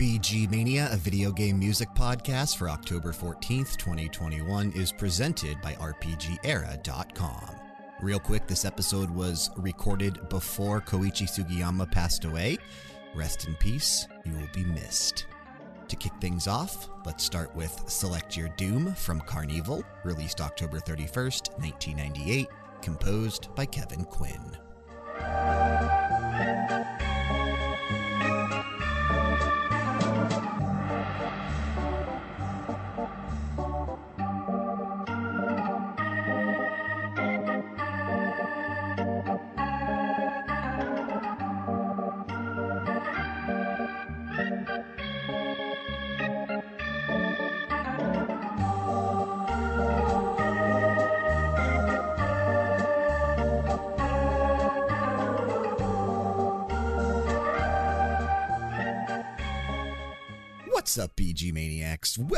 VG Mania, a video game music podcast for October 14th, 2021, is presented by RPGera.com. Real quick, this episode was recorded before Koichi Sugiyama passed away. Rest in peace, you will be missed. To kick things off, let's start with Select Your Doom from CarnEvil, released October 31st, 1998, composed by Kevin Quinn.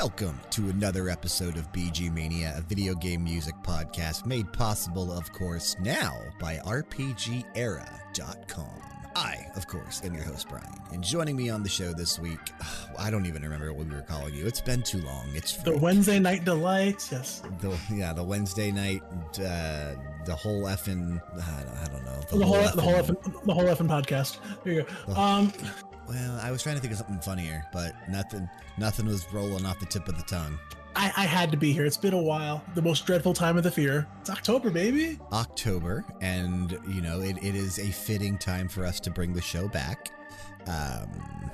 Welcome to another episode of VG Mania, a video game music podcast made possible, of course, now by RPGera.com. I, of course, am your host, Brian, and joining me on the show this week, I don't even remember what we were calling you. It's been too long. It's the Wednesday Night Delights, yes. The, yeah, the Wednesday night, uh, the whole effing, I don't, I don't know. The, the whole, whole the whole effing, the whole effing podcast. There you go. Um, well, I was trying to think of something funnier, but nothing nothing was rolling off the tip of the tongue. I, I, had to be here. It's been a while. The most dreadful time of the fear. It's October, baby. October, and you know it, it is a fitting time for us to bring the show back. Um,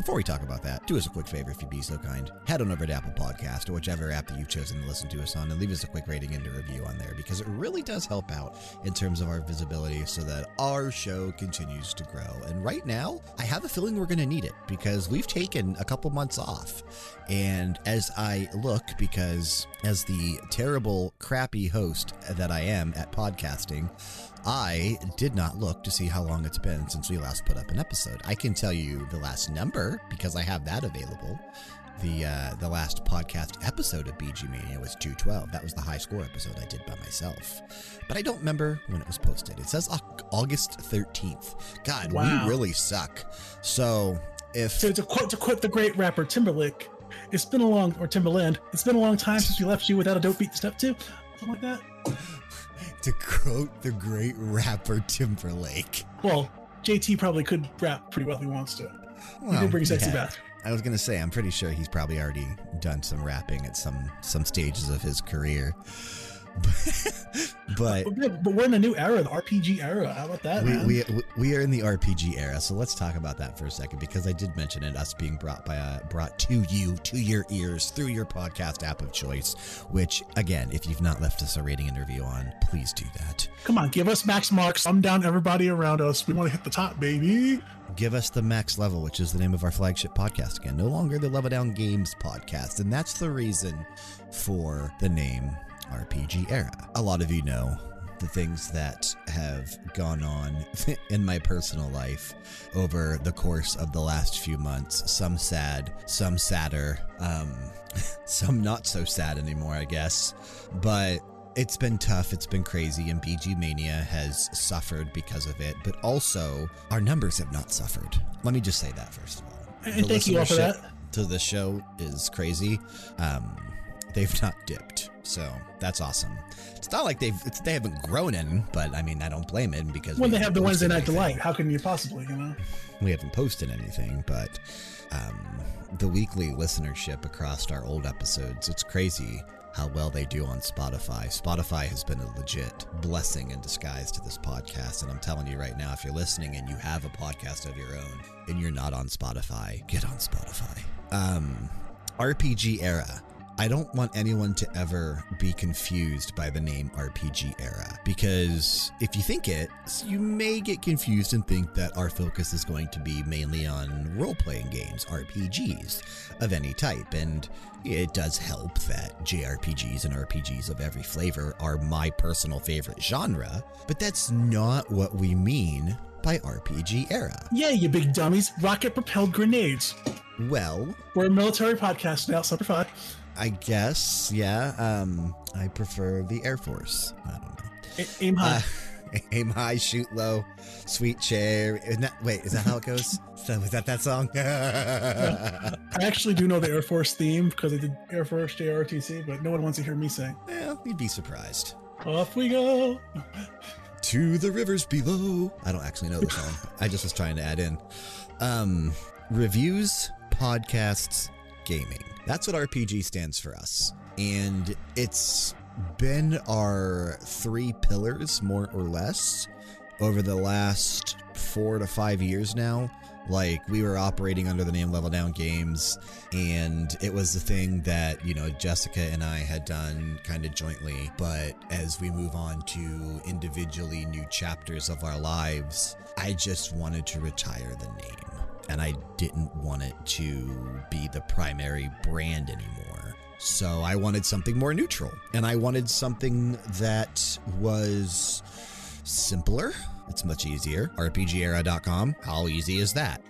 before we talk about that, do us a quick favor if you'd be so kind. Head on over to Apple Podcast or whichever app that you've chosen to listen to us on and leave us a quick rating and a review on there because it really does help out in terms of our visibility so that our show continues to grow. And right now, I have a feeling we're going to need it because we've taken a couple months off. And as I look, because as the terrible, crappy host that I am at podcasting, I did not look to see how long it's been since we last put up an episode. I can tell you the last number because I have that available. The uh, the last podcast episode of VG Mania was 212. That was the high score episode I did by myself. But I don't remember when it was posted. It says August 13th. God, wow. we really suck. So if so to quote to quote the great rapper Timberlake, it's been a long or Timberland, it's been a long time since we left you without a dope beat to step to. Something like that to quote the great rapper Timberlake. Well, JT probably could rap pretty well if he wants to. Well, he did bring sexy yeah. back. I was gonna say, I'm pretty sure he's probably already done some rapping at some some stages of his career. but but we're in a new era, the RPG era. How about that? We, man? we we are in the RPG era, so let's talk about that for a second because I did mention it, us being brought by uh, brought to you to your ears through your podcast app of choice. Which again, if you've not left us a rating and review on, please do that. Come on, give us max marks. I'm down everybody around us. We want to hit the top, baby. Give us the max level, which is the name of our flagship podcast again. No longer the Level Down Games podcast, and that's the reason for the name RPG era. A lot of you know the things that have gone on in my personal life over the course of the last few months. Some sad, some sadder, um, some not so sad anymore, I guess. But it's been tough, it's been crazy, and VG Mania has suffered because of it, but also our numbers have not suffered. Let me just say that first of all. And thank you all for that. To the show is crazy. Um, they've not dipped. So that's awesome. It's not like they've they haven't grown in, but I mean I don't blame it because when they have the Wednesday night delight, how can you possibly, you know? We haven't posted anything, but um, the weekly listenership across our old episodes, it's crazy how well they do on Spotify. Spotify has been a legit blessing in disguise to this podcast. And I'm telling you right now, if you're listening and you have a podcast of your own and you're not on Spotify, get on Spotify. Um, RPG Era I don't want anyone to ever be confused by the name RPG era because if you think it, you may get confused and think that our focus is going to be mainly on role playing games, RPGs of any type. And it does help that JRPGs and RPGs of every flavor are my personal favorite genre, but that's not what we mean by RPG era. Yeah, you big dummies. Rocket propelled grenades. Well, we're a military podcast now, Semper Fi. I guess, yeah. Um, I prefer the Air Force. I don't know. aim high. Uh, Aim high, shoot low, sweet chair. That, wait, is that how it goes? so, was that that song? I actually do know the Air Force theme because I did Air Force JROTC, but no one wants to hear me sing. well, you'd be surprised. Off we go. To the rivers below. I don't actually know the song. I just was trying to add in. Um, reviews, podcasts, gaming. That's what RPG stands for us. And it's been our three pillars, more or less, over the last four to five years now. Like, we were operating under the name Level Down Games, and it was the thing that, you know, Jessica and I had done kind of jointly. But as we move on to individually new chapters of our lives, I just wanted to retire the name. And I didn't want it to be the primary brand anymore. So I wanted something more neutral. And I wanted something that was simpler. It's much easier. RPGera.com. How easy is that?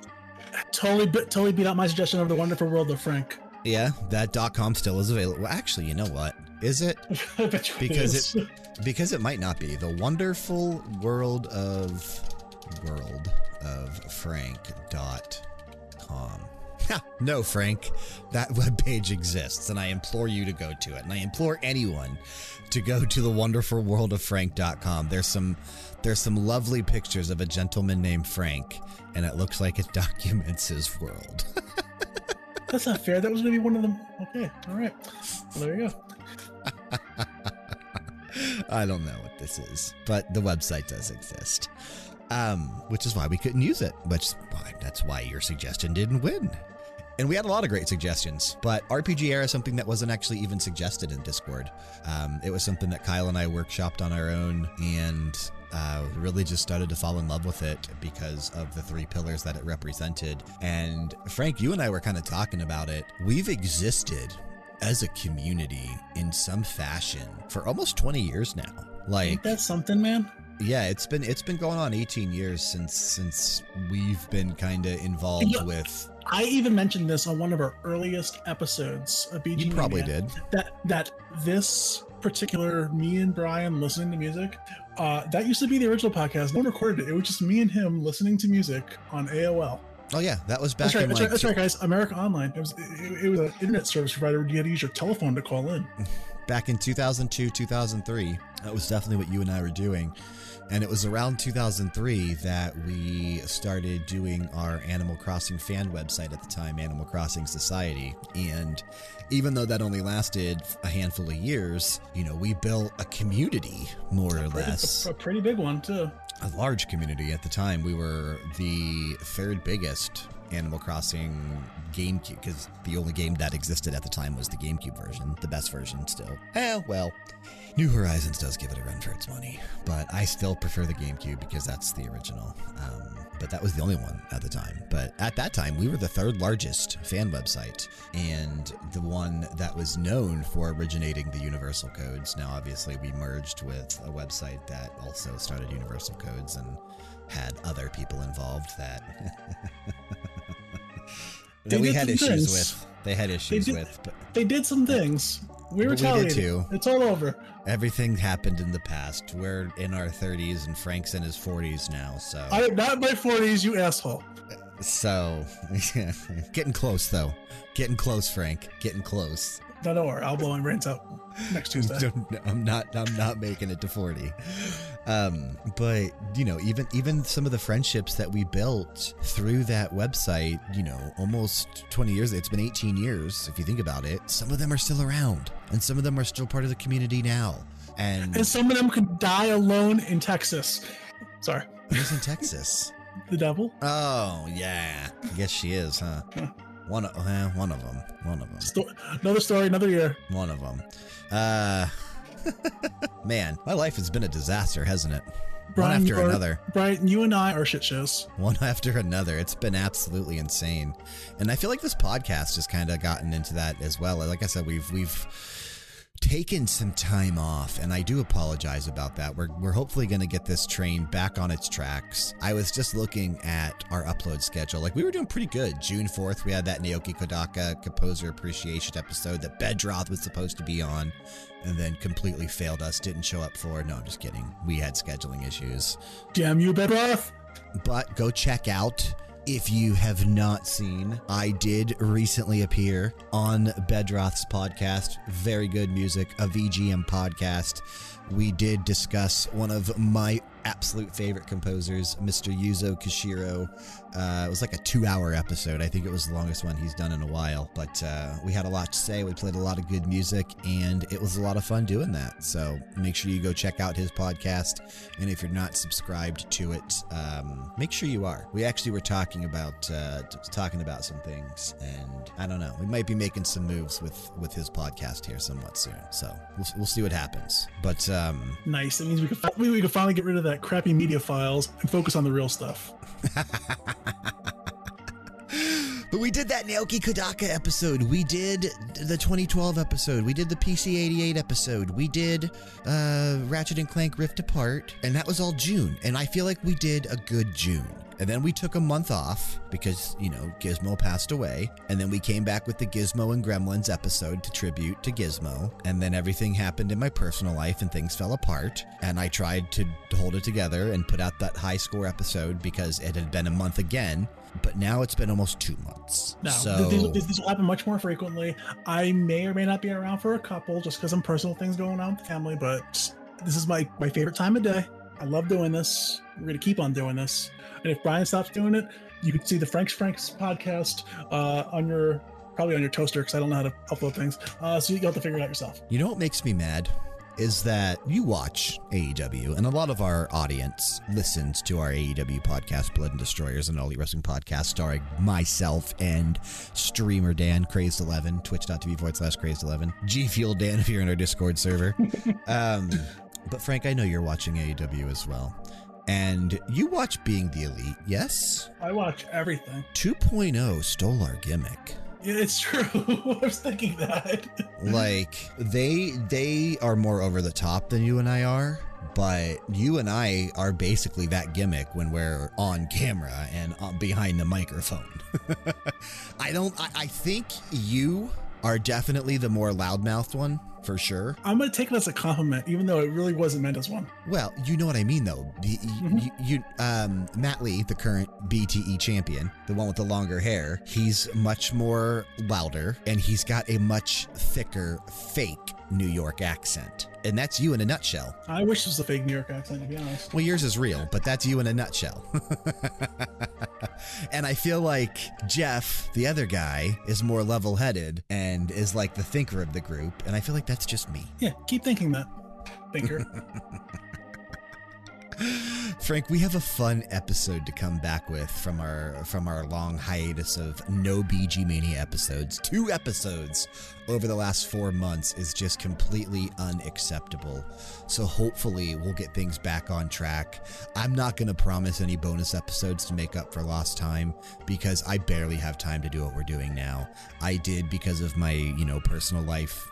Totally, totally beat out my suggestion of the Wonderful World of Frank. Yeah, that .com still is available. Well, actually, you know what? Is it? I bet you Because is. it because it might not be. The wonderful world of world frank.com. Ha, no, Frank. That webpage exists, and I implore you to go to it. And I implore anyone to go to the wonderful world of frank.com. There's some there's some lovely pictures of a gentleman named Frank, and it looks like it documents his world. That's not fair. That was going to be one of them. Okay, all right. Well, there you go. I don't know what this is, but the website does exist. Um, which is why we couldn't use it, which why that's why your suggestion didn't win. And we had a lot of great suggestions, but RPG Era is something that wasn't actually even suggested in Discord. Um, it was something that Kyle and I workshopped on our own and uh, really just started to fall in love with it because of the three pillars that it represented. And Frank, you and I were kind of talking about it. We've existed as a community in some fashion for almost 20 years now. Like Ain't that something, man? Yeah, it's been it's been going on 18 years since since we've been kind of involved Yeah. with I even mentioned this on one of our earliest episodes of VG. you probably Mania, did. That that this particular me and Brian listening to music, uh, that used to be the original podcast. No one recorded it. It was just me and him listening to music on AOL. Oh yeah, that was back That's right. in That's like right. That's right, guys. America Online. It was it, it was an internet service provider. You had to use your telephone to call in. back in 2002, 2003. That was definitely what you and I were doing. And it was around 2003 that we started doing our Animal Crossing fan website at the time, Animal Crossing Society. And even though that only lasted a handful of years, you know, we built a community, more or less. A, a pretty big one too. a large community at the time. We were the third biggest Animal Crossing GameCube because the only game that existed at the time was the GameCube version, the best version still. Eh, well, New Horizons does give it a run for its money, but I still prefer the GameCube because that's the original. Um, but that was the only one at the time. But at that time, we were the third largest fan website and the one that was known for originating the Universal Codes. Now, obviously, we merged with a website that also started Universal Codes and had other people involved that, They that we had issues things. with. They had issues did- with, but They did some things. We But we did too. It's all over. everything happened in the past. We're in our 30s and Frank's in his 40s now, so I am not in my forties, you asshole. so getting close though. Getting close, Frank. Getting close. No, don't worry. I'll blow my brains out next Tuesday. I'm not. I'm not making it to 40. Um, but you know, even even some of the friendships that we built through that website, you know, almost 20 years. It's been 18 years if you think about it. Some of them are still around, and some of them are still part of the community now. And And some of them could die alone in Texas. Sorry, who's in Texas? the devil. Oh yeah, I guess she is, huh? One, of, uh, one of them. One of them. Sto- another story, another year. One of them. Uh, man, my life has been a disaster, hasn't it? Brian, one after are- another. Brian, you and I are shit shows. One after another. It's been absolutely insane, and I feel like this podcast has kind of gotten into that as well. Like I said, we've we've taken some time off, and I do apologize about that. We're, we're hopefully going to get this train back on its tracks. I was just looking at our upload schedule. Like, we were doing pretty good. June 4th, we had that Naoki Kodaka composer appreciation episode that Bedroth was supposed to be on, and then completely failed us, didn't show up for. No, I'm just kidding. We had scheduling issues. Damn you, Bedroth. But go check out if you have not seen, I did recently appear on Bedroth's podcast, Very Good Music, a VGM podcast. We did discuss one of my absolute favorite composers, Mr. Yuzo Koshiro. Uh, it was like a two hour episode. I think it was the longest one he's done in a while. But uh, we had a lot to say. We played a lot of good music, and it was a lot of fun doing that. So make sure you go check out his podcast. And if you're not subscribed to it, um, make sure you are. We actually were talking about uh, talking about some things, and I don't know. We might be making some moves with with his podcast here somewhat soon. So we'll, we'll see what happens. But um, nice. It means we can we can finally get rid of that that crappy media files and focus on the real stuff. But we did that Naoki Kodaka episode. We did the 2012 episode. We did the PC 88 episode. We did uh, Ratchet and Clank Rift Apart. And that was all June. And I feel like we did a good June. And then we took a month off because, you know, Gizmo passed away. And then we came back with the Gizmo and Gremlins episode to tribute to Gizmo. And then everything happened in my personal life and things fell apart. And I tried to hold it together and put out that high score episode because it had been a month again. But now it's been almost two months. No, so, these, these will happen much more frequently. I may or may not be around for a couple just because some personal things going on with the family, but this is my, my favorite time of day. I love doing this. We're going to keep on doing this. And if Brian stops doing it, you can see the Frank's Franks podcast uh, on your probably on your toaster because I don't know how to upload things. Uh, so you have to figure it out yourself. You know what makes me mad? Is that you watch AEW, and a lot of our audience listens to our AEW podcast, Blood and Destroyers, and All Elite Wrestling podcast, starring myself and streamer Dan, Crazed11, twitch.tv forward slash Crazed11, G Fuel Dan if you're in our Discord server. um, but Frank, I know you're watching AEW as well. And you watch Being the Elite, yes? I watch everything. 2.0 stole our gimmick. Yeah, it's true. I was thinking that. like they they are more over the top than you and I are, but you and I are basically that gimmick when we're on camera and uh, behind the microphone. I don't. I, I think you are definitely the more loudmouthed one for sure. I'm gonna take it as a compliment, even though it really wasn't meant as one. Well, you know what I mean, though. You, Mm-hmm. you, you, um, Matt Lee, the current BTE champion, the one with the longer hair, he's much more louder, and he's got a much thicker fake New York accent, and that's you in a nutshell. I wish this was a fake New York accent, to be honest. Well, yours is real, but that's you in a nutshell. and I feel like Jeff, the other guy, is more level headed and is like the thinker of the group. And I feel like that's just me. Yeah, keep thinking that, thinker. Frank, we have a fun episode to come back with from our from our long hiatus of no VG Mania episodes. Two episodes over the last four months is just completely unacceptable. So hopefully we'll get things back on track. I'm not going to promise any bonus episodes to make up for lost time because I barely have time to do what we're doing now. I did because of my, you know, personal life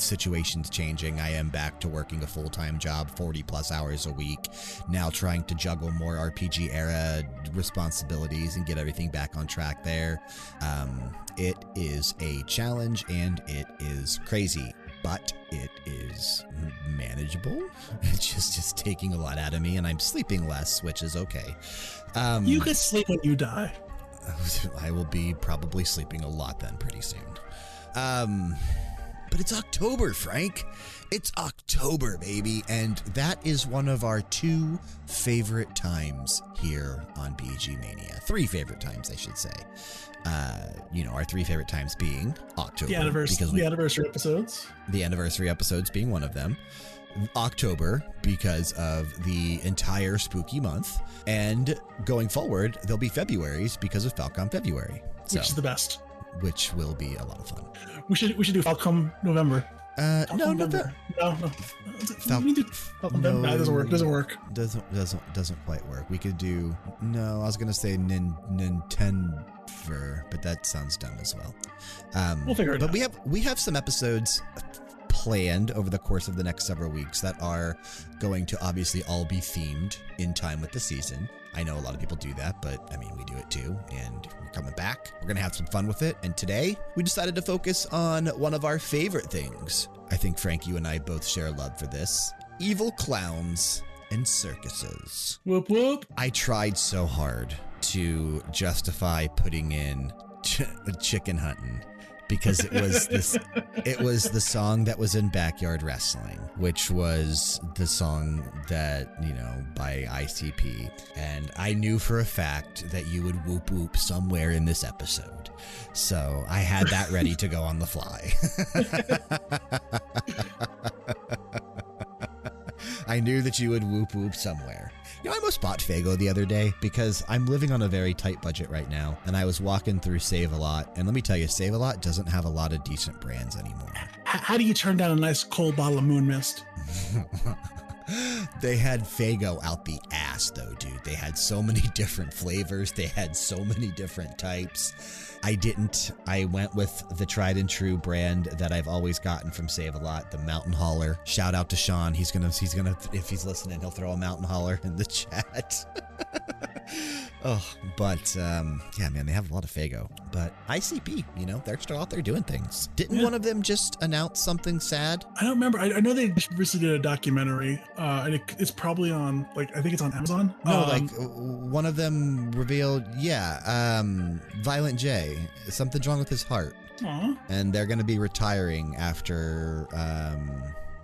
situations changing. I am back to working a full time job, 40 plus hours a week, now trying to juggle more RPG era responsibilities and get everything back on track there. Um, it is a challenge and it is crazy. But it is manageable. It's just just taking a lot out of me, and I'm sleeping less, which is okay. Um, you can sleep when you die. I will be probably sleeping a lot then pretty soon. Um, but it's October, Frank. It's October, baby. And that is one of our two favorite times here on VG Mania. Three favorite times, I should say. Uh, you know, our three favorite times being October. The anniversary, because we, the anniversary episodes. the anniversary episodes being one of them. October because of the entire spooky month. And going forward, there'll be February's because of Falcon February. So, which is the best. Which will be a lot of fun. We should we should do Falcon November. Uh, Falcon no, no, November. no, no. Fal- we do Falcon November. No, it doesn't work. Doesn't work. Doesn't doesn't doesn't quite work. We could do no. I was gonna say nin, Nintendo, but that sounds dumb as well. Um, We'll figure it but out. we have we have some episodes planned over the course of the next several weeks that are going to obviously all be themed in time with the season. I know a lot of people do that, but I mean, we do it too, and coming back. We're going to have some fun with it. And today, we decided to focus on one of our favorite things. I think, Frank, you and I both share a love for this evil clowns and circuses. Whoop whoop. I tried so hard to justify putting in ch- chicken hunting because it was this it was the song that was in backyard wrestling which was the song that you know by icp and i knew for a fact that you would whoop whoop somewhere in this episode. So i had that ready to go on the fly. I knew that you would whoop whoop somewhere. You know, I almost bought Faygo the other day because I'm living on a very tight budget right now, and I was walking through Save a Lot, and let me tell you, Save a Lot doesn't have a lot of decent brands anymore. How do you turn down a nice cold bottle of Moon Mist? they had Faygo out the ass, though, dude. They had so many different flavors, they had so many different types. I didn't. I went with the tried and true brand that I've always gotten from Save a Lot, the Mountain Hauler. Shout out to Sean. He's gonna. He's gonna. If he's listening, he'll throw a Mountain Hauler in the chat. oh, but um, yeah, man, they have a lot of Faygo. But ICP, you know, they're still out there doing things. Didn't Yeah. one of them just announce something sad? I don't remember. I, I know they recently did a documentary, uh, and it, it's probably on like I think it's on Amazon. No, Um, like one of them revealed, yeah, um, Violent J. Something's wrong with his heart, aw. and they're going to be retiring after um,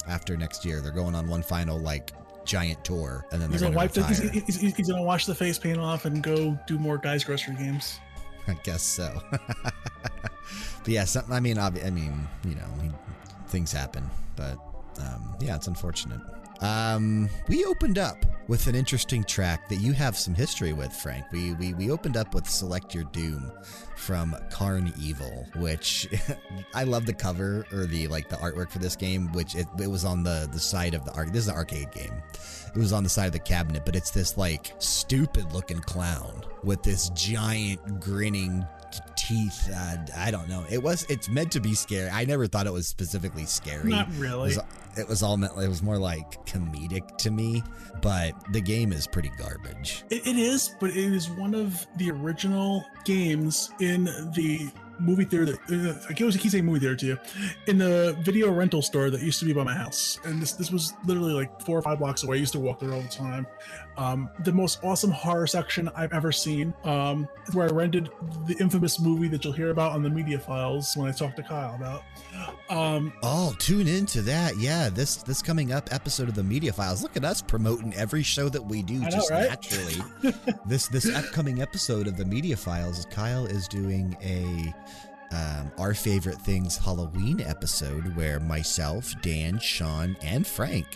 after next year. They're going on one final like giant tour, and then He's they're gonna wipe the, he's, he's, he's gonna wash the face paint off and go do more guys grocery games. I guess so. but yeah, something. I mean, I mean, you know, things happen, but um, yeah, it's unfortunate. Um, we opened up with an interesting track that you have some history with, Frank. We we we opened up with "Select Your Doom" from CarnEvil, which I love the cover or the like the artwork for this game, which it, it was on the the side of the arc. This is an arcade game. It was on the side of the cabinet, but it's this like stupid looking clown with this giant grinning teeth. Uh, I don't know. It was. It's meant to be scary. I never thought it was specifically scary. Not It really. was, it was all meant. It was more like comedic to me, but the game is pretty garbage. It, it is, but it is one of the original games in the movie theater. That, uh, I I keep saying movie theater to you, in the video rental store that used to be by my house. And this this was literally like four or five blocks away. I used to walk there all the time. Um, the most awesome horror section I've ever seen. Um, where I rented the infamous movie that you'll hear about on the media files when I talk to Kyle about. Um, Oh, tune into that. Yeah, this this coming up episode of the Media Files. Look at us promoting every show that we do know, just right? naturally. this this upcoming episode of the Media Files, Kyle is doing a um, our favorite things Halloween episode where myself, Dan, Sean, and Frank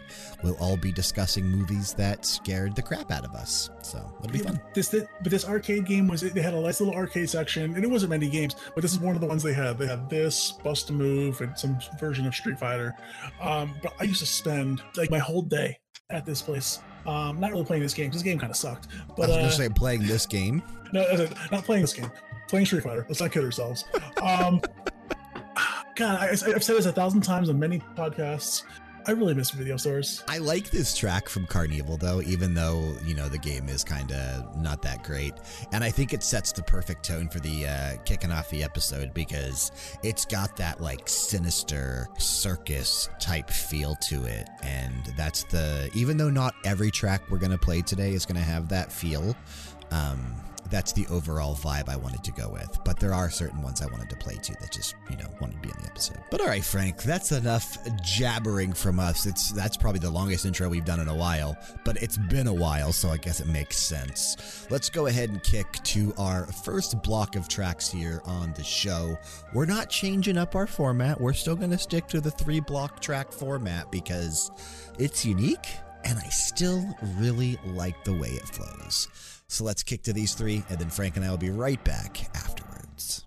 will all be discussing movies that scared the crap out of us. So it'll be fun. This, this but this arcade game was they had a nice little arcade section, and it wasn't many games, but this is one of the ones they had. They had this, Bust a Move, and some version of Street Fighter. Um, but I used to spend like my whole day at this place. Um, not really playing this game. This game kind of sucked. But I was uh, gonna say playing this game. no, uh, not playing this game. Playing Street Fighter. Let's not kid ourselves. Um, God, I, I've said this a thousand times on many podcasts. I really miss video stores. I like this track from CarnEvil though, even though you know the game is kind of not that great, and I think it sets the perfect tone for the uh, kicking off the episode because it's got that like sinister circus type feel to it, and that's the even though not every track we're gonna play today is gonna have that feel. Um, that's the overall vibe I wanted to go with. But there are certain ones I wanted to play too that just, you know, wanted to be in the episode. But all right, Frank, that's enough jabbering from us. It's that's probably the longest intro we've done in a while, but it's been a while, so I guess it makes sense. Let's go ahead and kick to our first block of tracks here on the show. We're not changing up our format. We're still going to stick to the three block track format because it's unique and I still really like the way it flows. So let's kick to these three, and then Frank and I will be right back afterwards.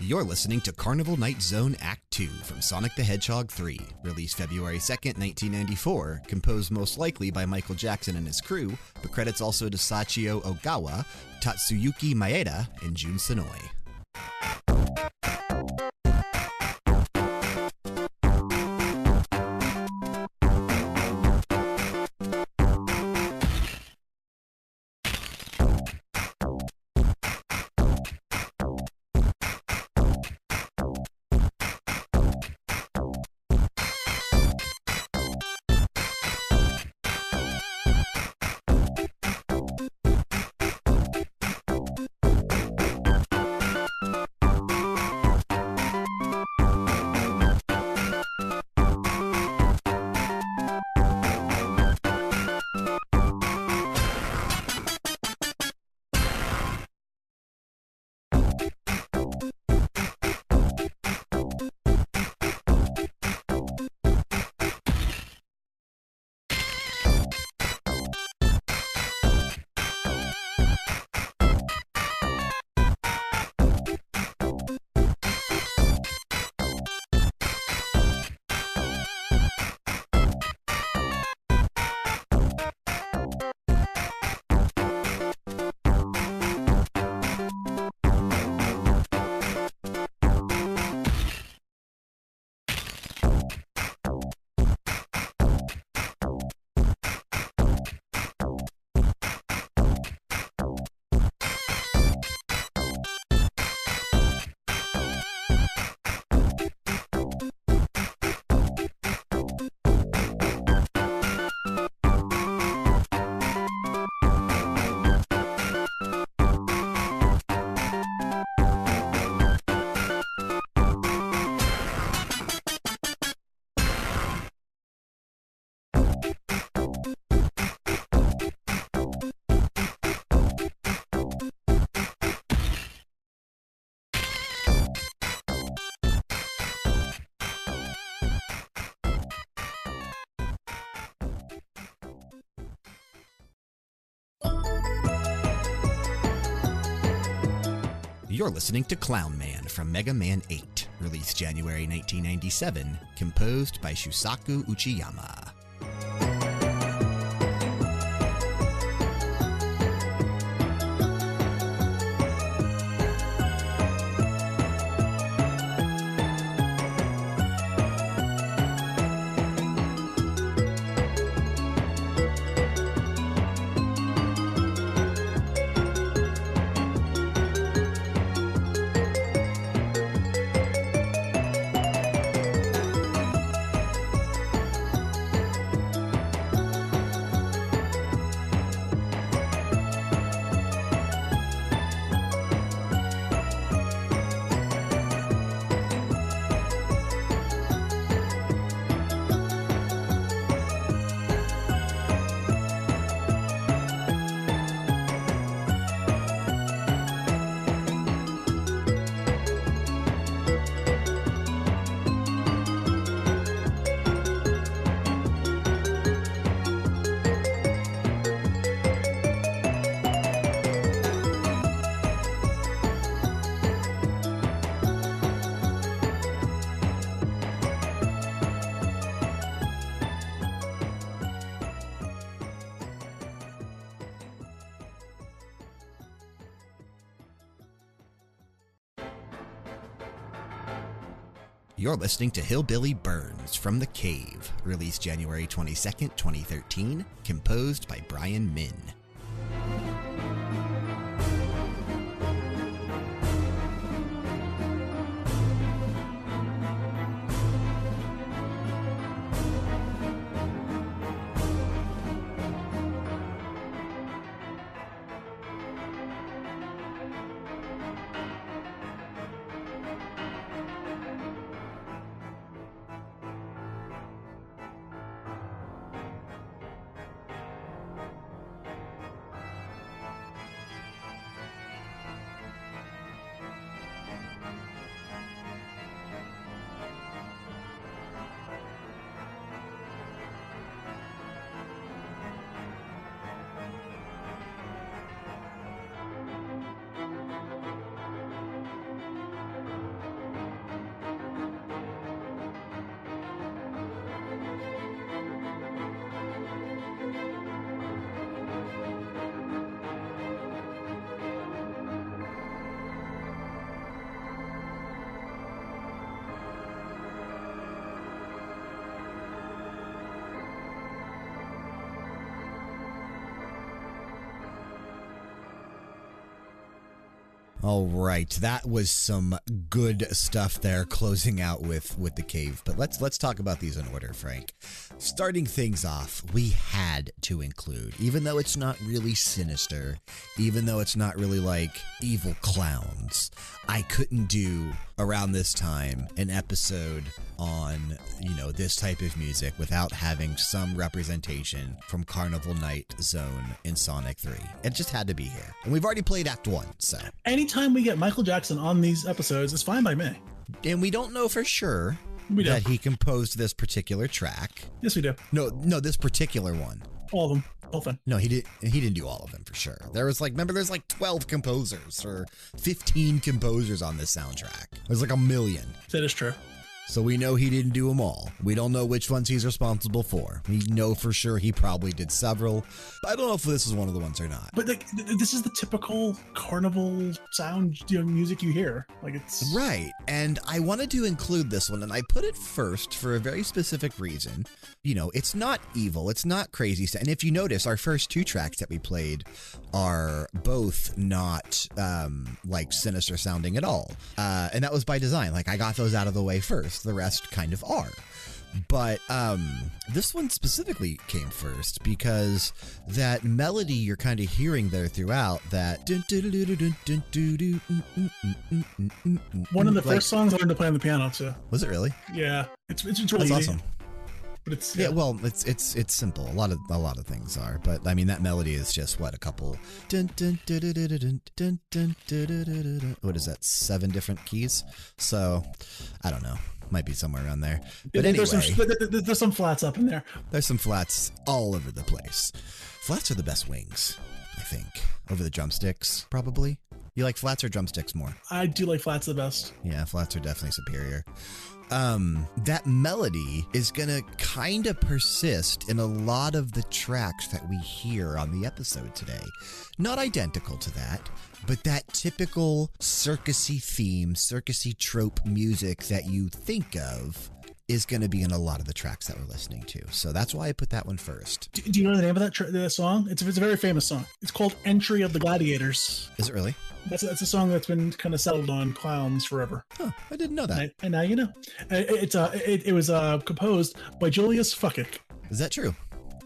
You're listening to Carnival Night Zone Act 2 from Sonic the Hedgehog 3, released February 2nd, 1994, composed most likely by Michael Jackson and his crew, but credits also to Sachio Ogawa, Tatsuyuki Maeda, and Jun Senoue. You're listening to Clown Man from Mega Man 8, released January 1997, composed by Shusaku Uchiyama. You're listening to Hillbilly Burns from the Cave, released January 22nd, 2013, composed by Brian Min. All right, that was some good stuff there, closing out with with the cave. But let's let's talk about these in order, Frank. Starting things off, we had to include, even though it's not really sinister, even though it's not really like evil clowns, I couldn't do around this time an episode on, you know, this type of music without having some representation from Carnival Night Zone in Sonic 3. It just had to be here. And we've already played Act 1, so. Anytime we get Michael Jackson on these episodes, it's fine by me. And we don't know for sure that he composed this particular track. Yes, we do. No, no, this particular one. All of them. Whole thing. No, he didn't. He didn't do all of them for sure. There was like, remember, there's like 12 composers or 15 composers on this soundtrack. There's like a million. That is true. So we know he didn't do them all. We don't know which ones he's responsible for. We know for sure he probably did several. But I don't know if this is one of the ones or not. But like, this is the typical carnival sound you know, music you hear. Like it's Right. And I wanted to include this one, and I put it first for a very specific reason. You know, it's not evil, it's not crazy. And if you notice, our first two tracks that we played are both not um, like sinister sounding at all. Uh, and that was by design. Like, I got those out of the way first, the rest kind of are. But um, this one specifically came first because that melody you're kind of hearing there throughout that. One of the first songs I learned to play on the piano too. Was it really? Yeah, it's it's, it's really That's awesome. But it's yeah. yeah. well, it's it's it's simple. A lot of a lot of things are, but I mean that melody is just what a couple. What is that? Seven different keys. So, I don't know. Might be somewhere around there. But anyway, there's some there- there- there's some flats up in there. there's some flats all over the place. Flats are the best wings, I think, over the drumsticks. Probably. You like flats or drumsticks more? I do like flats the best. Yeah, flats are definitely superior. Um, that melody is gonna kind of persist in a lot of the tracks that we hear on the episode today. Not identical to that, but that typical circusy theme, circusy trope music that you think of is going to be in a lot of the tracks that we're listening to. So that's why I put that one first. Do, do you know the name of that, that song? It's it's a very famous song. It's called "Entry of the Gladiators." Is it really? That's that's a song that's been kind of settled on clowns forever. Huh, I didn't know that. And, and now you know. It- It's uh, it, it was uh, composed by Julius Fuckick. Is that true?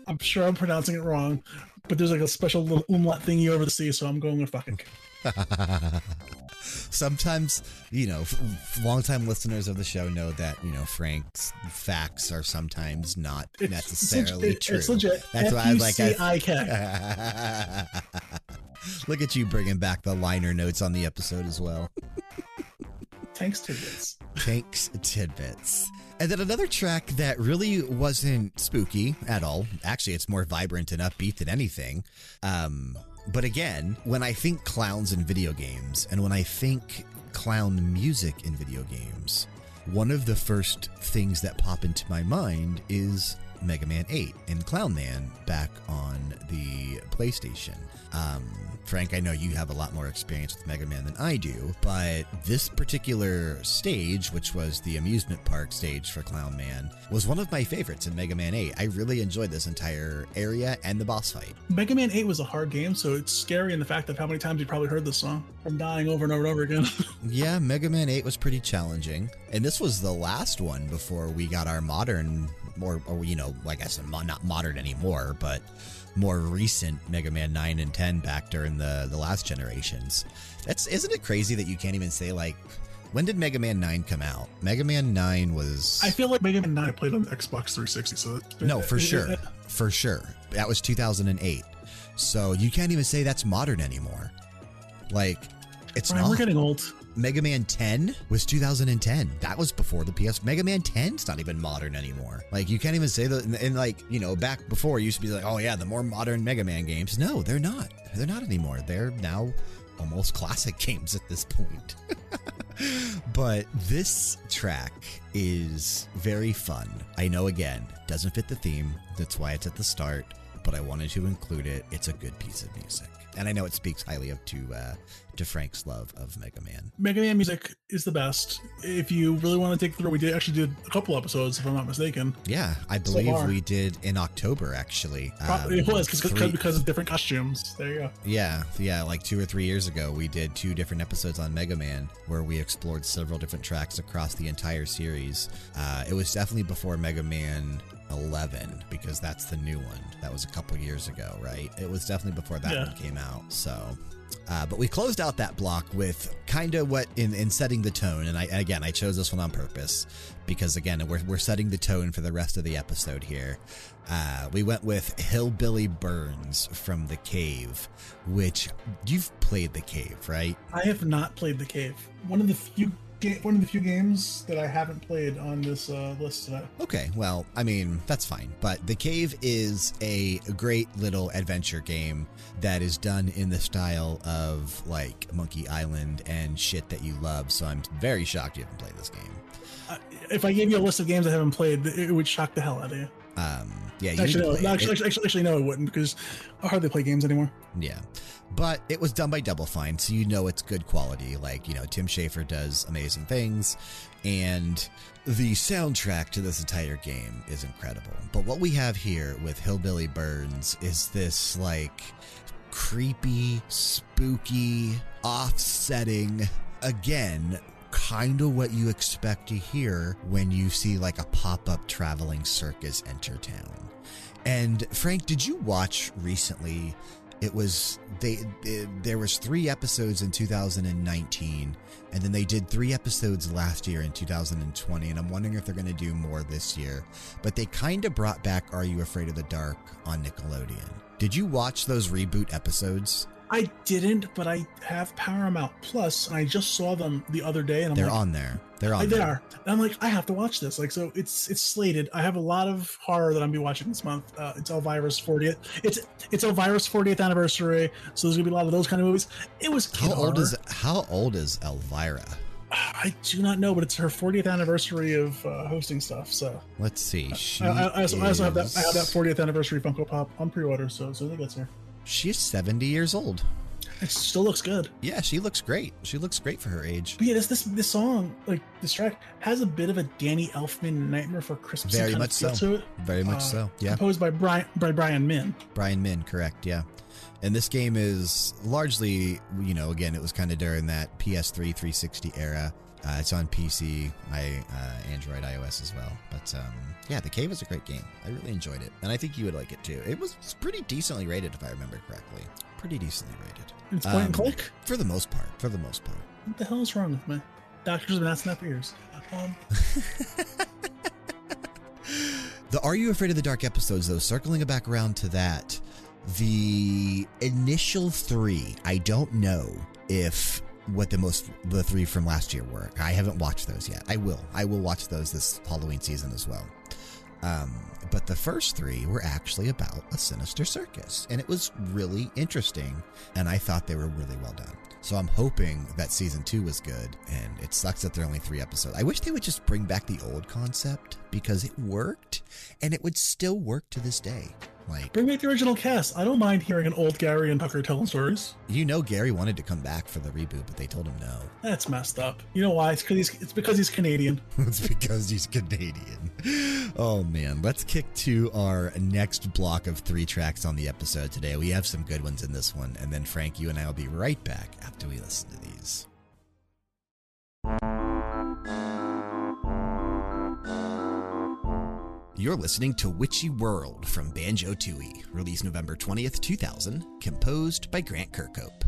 I'm sure I'm pronouncing it wrong, but there's like a special little umlaut thingy over the C, so I'm going with Fuckick. Sometimes, you know, longtime listeners of the show know that, you know, Frank's facts are sometimes not It's, necessarily it's, true. It's legit. That's why I was like, I-. Look at you bringing back the liner notes on the episode as well. Thanks tidbits. this. Tanks tidbits. And then another track that really wasn't spooky at all. Actually, it's more vibrant and upbeat than anything. Um, but again, when I think clowns in video games and when I think clown music in video games, one of the first things that pop into my mind is Mega Man 8 and Clown Man back on the PlayStation. Um, Frank, I know you have a lot more experience with Mega Man than I do, but this particular stage, which was the amusement park stage for Clown Man, was one of my favorites in Mega Man 8. I really enjoyed this entire area and the boss fight. Mega Man 8 was a hard game, so it's scary in the fact of how many times you probably heard this song from dying over and over and over again. Yeah, Mega Man 8 was pretty challenging. And this was the last one before we got our modern, more, or, you know, I guess not modern anymore, but more recent Mega Man 9 and 10 back during the, the last generations. That's Isn't it crazy that you can't even say, like, when did Mega Man 9 come out? Mega Man 9 was. I feel like Mega Man 9 played on the Xbox 360, so No, for sure. For sure. That was 2008. So you can't even say that's modern anymore. Like, it's Brian, not. we're getting old. Mega Man 10 was 2010. That was before the PS. Mega Man 10's not even modern anymore. Like you can't even say that. And, and like you know, back before it used to be like, oh yeah, the more modern Mega Man games. No, they're not. They're not anymore. They're now almost classic games at this point. but this track is very fun. I know again doesn't fit the theme. That's why it's at the start. but I wanted to include it. It's a good piece of music. And I know it speaks highly of to uh, to Frank's love of Mega Man. Mega Man music is the best. If you really want to take through, we did actually did a couple episodes, if I'm not mistaken. Yeah, I believe far. we did in October actually. Probably it Um, was because three- because of different costumes. There you go. Yeah, yeah, like two or three years ago, we did two different episodes on Mega Man where we explored several different tracks across the entire series. Uh, it was definitely before Mega Man 11 because that's the new one. That was a couple years ago, right? It was definitely before that Yeah. one came out. So. Uh, but we closed out that block with kind of what in, in setting the tone, and I again I chose this one on purpose because again we're we're setting the tone for the rest of the episode here. Uh, we went with Hillbilly Burns from The Cave, which you've played The Cave, right? I have not played the cave. One of the few one of the few games that I haven't played on this uh, list today. Okay, well, I mean, that's fine. But The Cave is a great little adventure game that is done in the style of like Monkey Island and shit that you love. So I'm very shocked you haven't played this game. Uh, if I gave you a list of games I haven't played, it would shock the hell out of you. Um, yeah, you Actually, no, to no, play it. actually, actually, actually, actually, no, it wouldn't because I hardly play games anymore. Yeah. But it was done by Double Fine, so you know it's good quality. Like, you know, Tim Schafer does amazing things, and the soundtrack to this entire game is incredible. But what we have here with Hillbilly Burns is this, like, creepy, spooky, offsetting, again, kind of what you expect to hear when you see, like, a pop up traveling circus enter town. And Frank, did you watch recently? It was they, there was 3 episodes in 2019 and then they did 3 episodes last year in 2020 and I'm wondering if they're going to do more this year. But they kind of brought back Are You Afraid of the Dark on Nickelodeon. Did you watch those reboot episodes? I didn't, but I have Paramount Plus, and I just saw them the other day, and I'm They're like, on there. They're on they there. are. And I'm like, I have to watch this. Like, so it's it's slated. I have a lot of horror that I'm gonna be watching this month. Uh, it's Elvira's 40th. It's it's Elvira's 40th anniversary, so there's gonna be a lot of those kind of movies. It was How old horror. is how old is Elvira? I do not know, but it's her 40th anniversary of uh, hosting stuff. So Let's see. I, I, I, also, I also have that. I have that 40th anniversary Funko Pop on pre-order. So so I think that's here. She's 70 years old. It still looks good. Yeah, she looks great. She looks great for her age. But yeah, this this this song, like this track, has a bit of a Danny Elfman Nightmare for Christmas Very much so. to it. Very much Uh, so. Yeah. Composed by Brian by Brian Min. Brian Min, correct. Yeah. And this game is largely, you know, again, it was kind of during that PS3 360 era. Uh, it's on PC, I, uh, Android, iOS as well. But um, yeah, The Cave is a great game. I really enjoyed it. And I think you would like it too. It was pretty decently rated, if I remember correctly. Pretty decently rated. It's point and Um, click. For the most part. For the most part. What the hell is wrong with me? Doctors have been asking that for years. Um, The Are You Afraid of the Dark episodes, though, circling back around to that, the initial three, I don't know if what the most, the three from last year were. I haven't watched those yet. I will. I will watch those this Halloween season as well. Um, but the first three were actually about a sinister circus, and it was really interesting, and I thought they were really well done. So I'm hoping that season two was good, and it sucks that there are only three episodes. I wish they would just bring back the old concept because it worked, and it would still work to this day. Like, bring back the original cast. I don't mind hearing an old Gary and Tucker telling stories. you know, Gary wanted to come back for the reboot, but they told him no. That's messed up. You know why? It's because he's it's because he's Canadian. it's because he's Canadian. Oh man, let's kick to our next block of three tracks on the episode today. We have some good ones in this one, and then Frank, you and I will be right back after we listen to these. You're listening to Witchy World from Banjo Tooie, released November 20th, 2000, composed by Grant Kirkhope.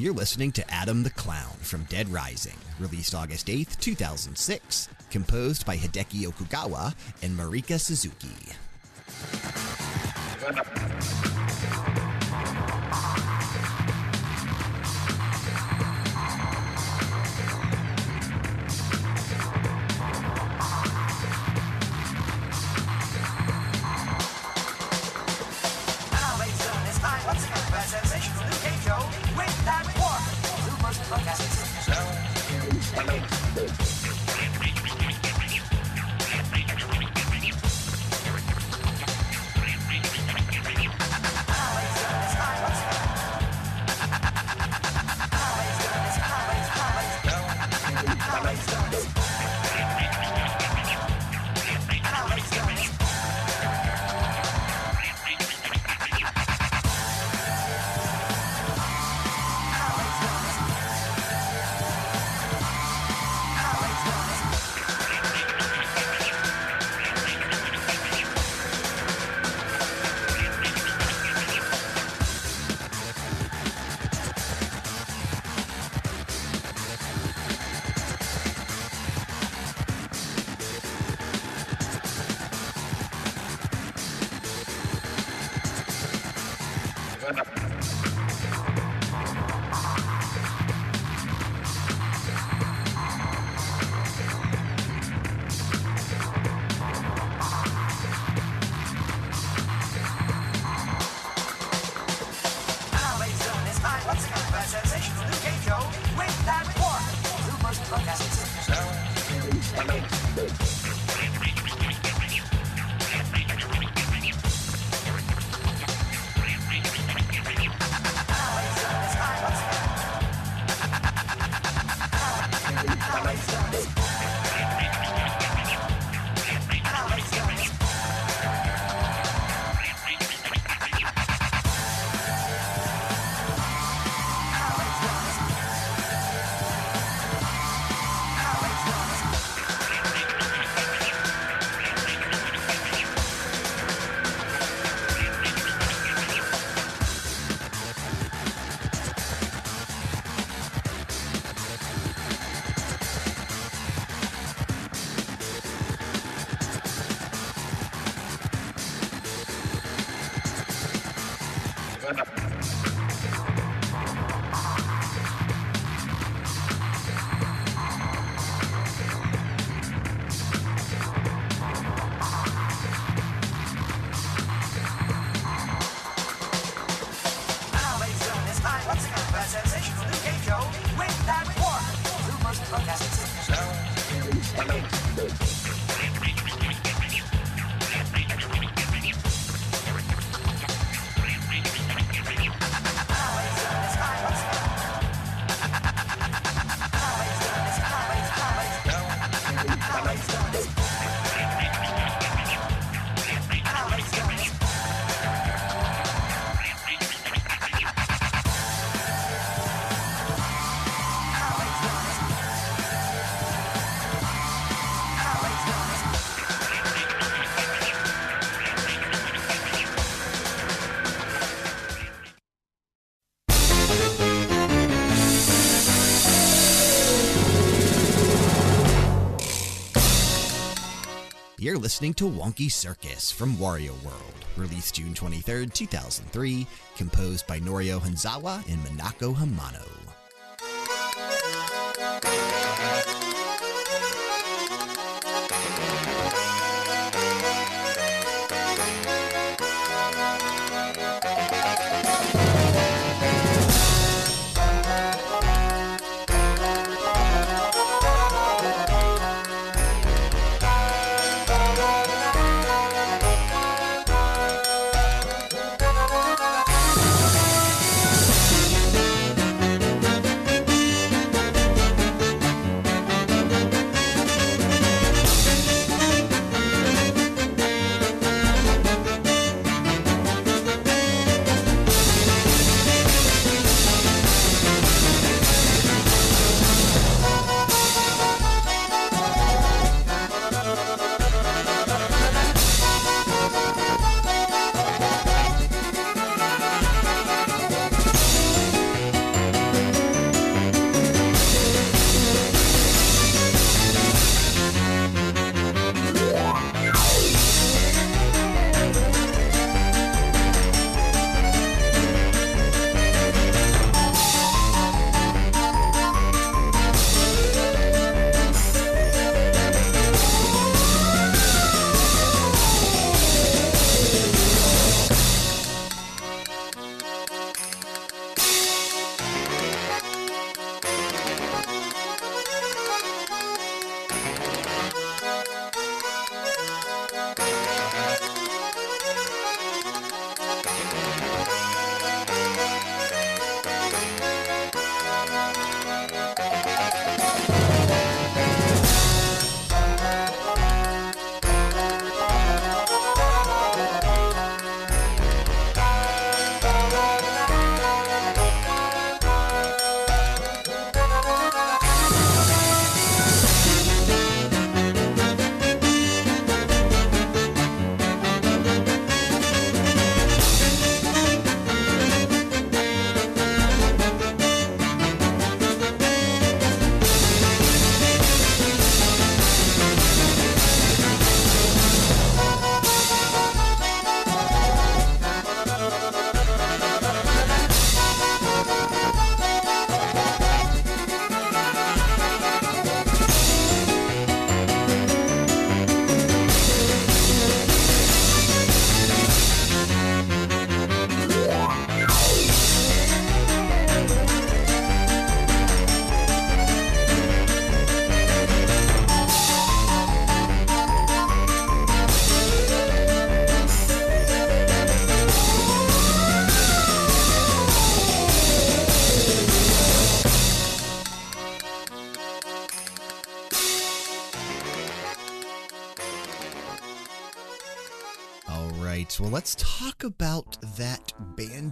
You're listening to Adam the Clown from Dead Rising, released August 8th, 2006, composed by Hideki Okugawa and Marika Suzuki. You're listening to Wonky Circus from Wario World, released June 23, 2003, composed by Norio Hanzawa and Minako Hamano.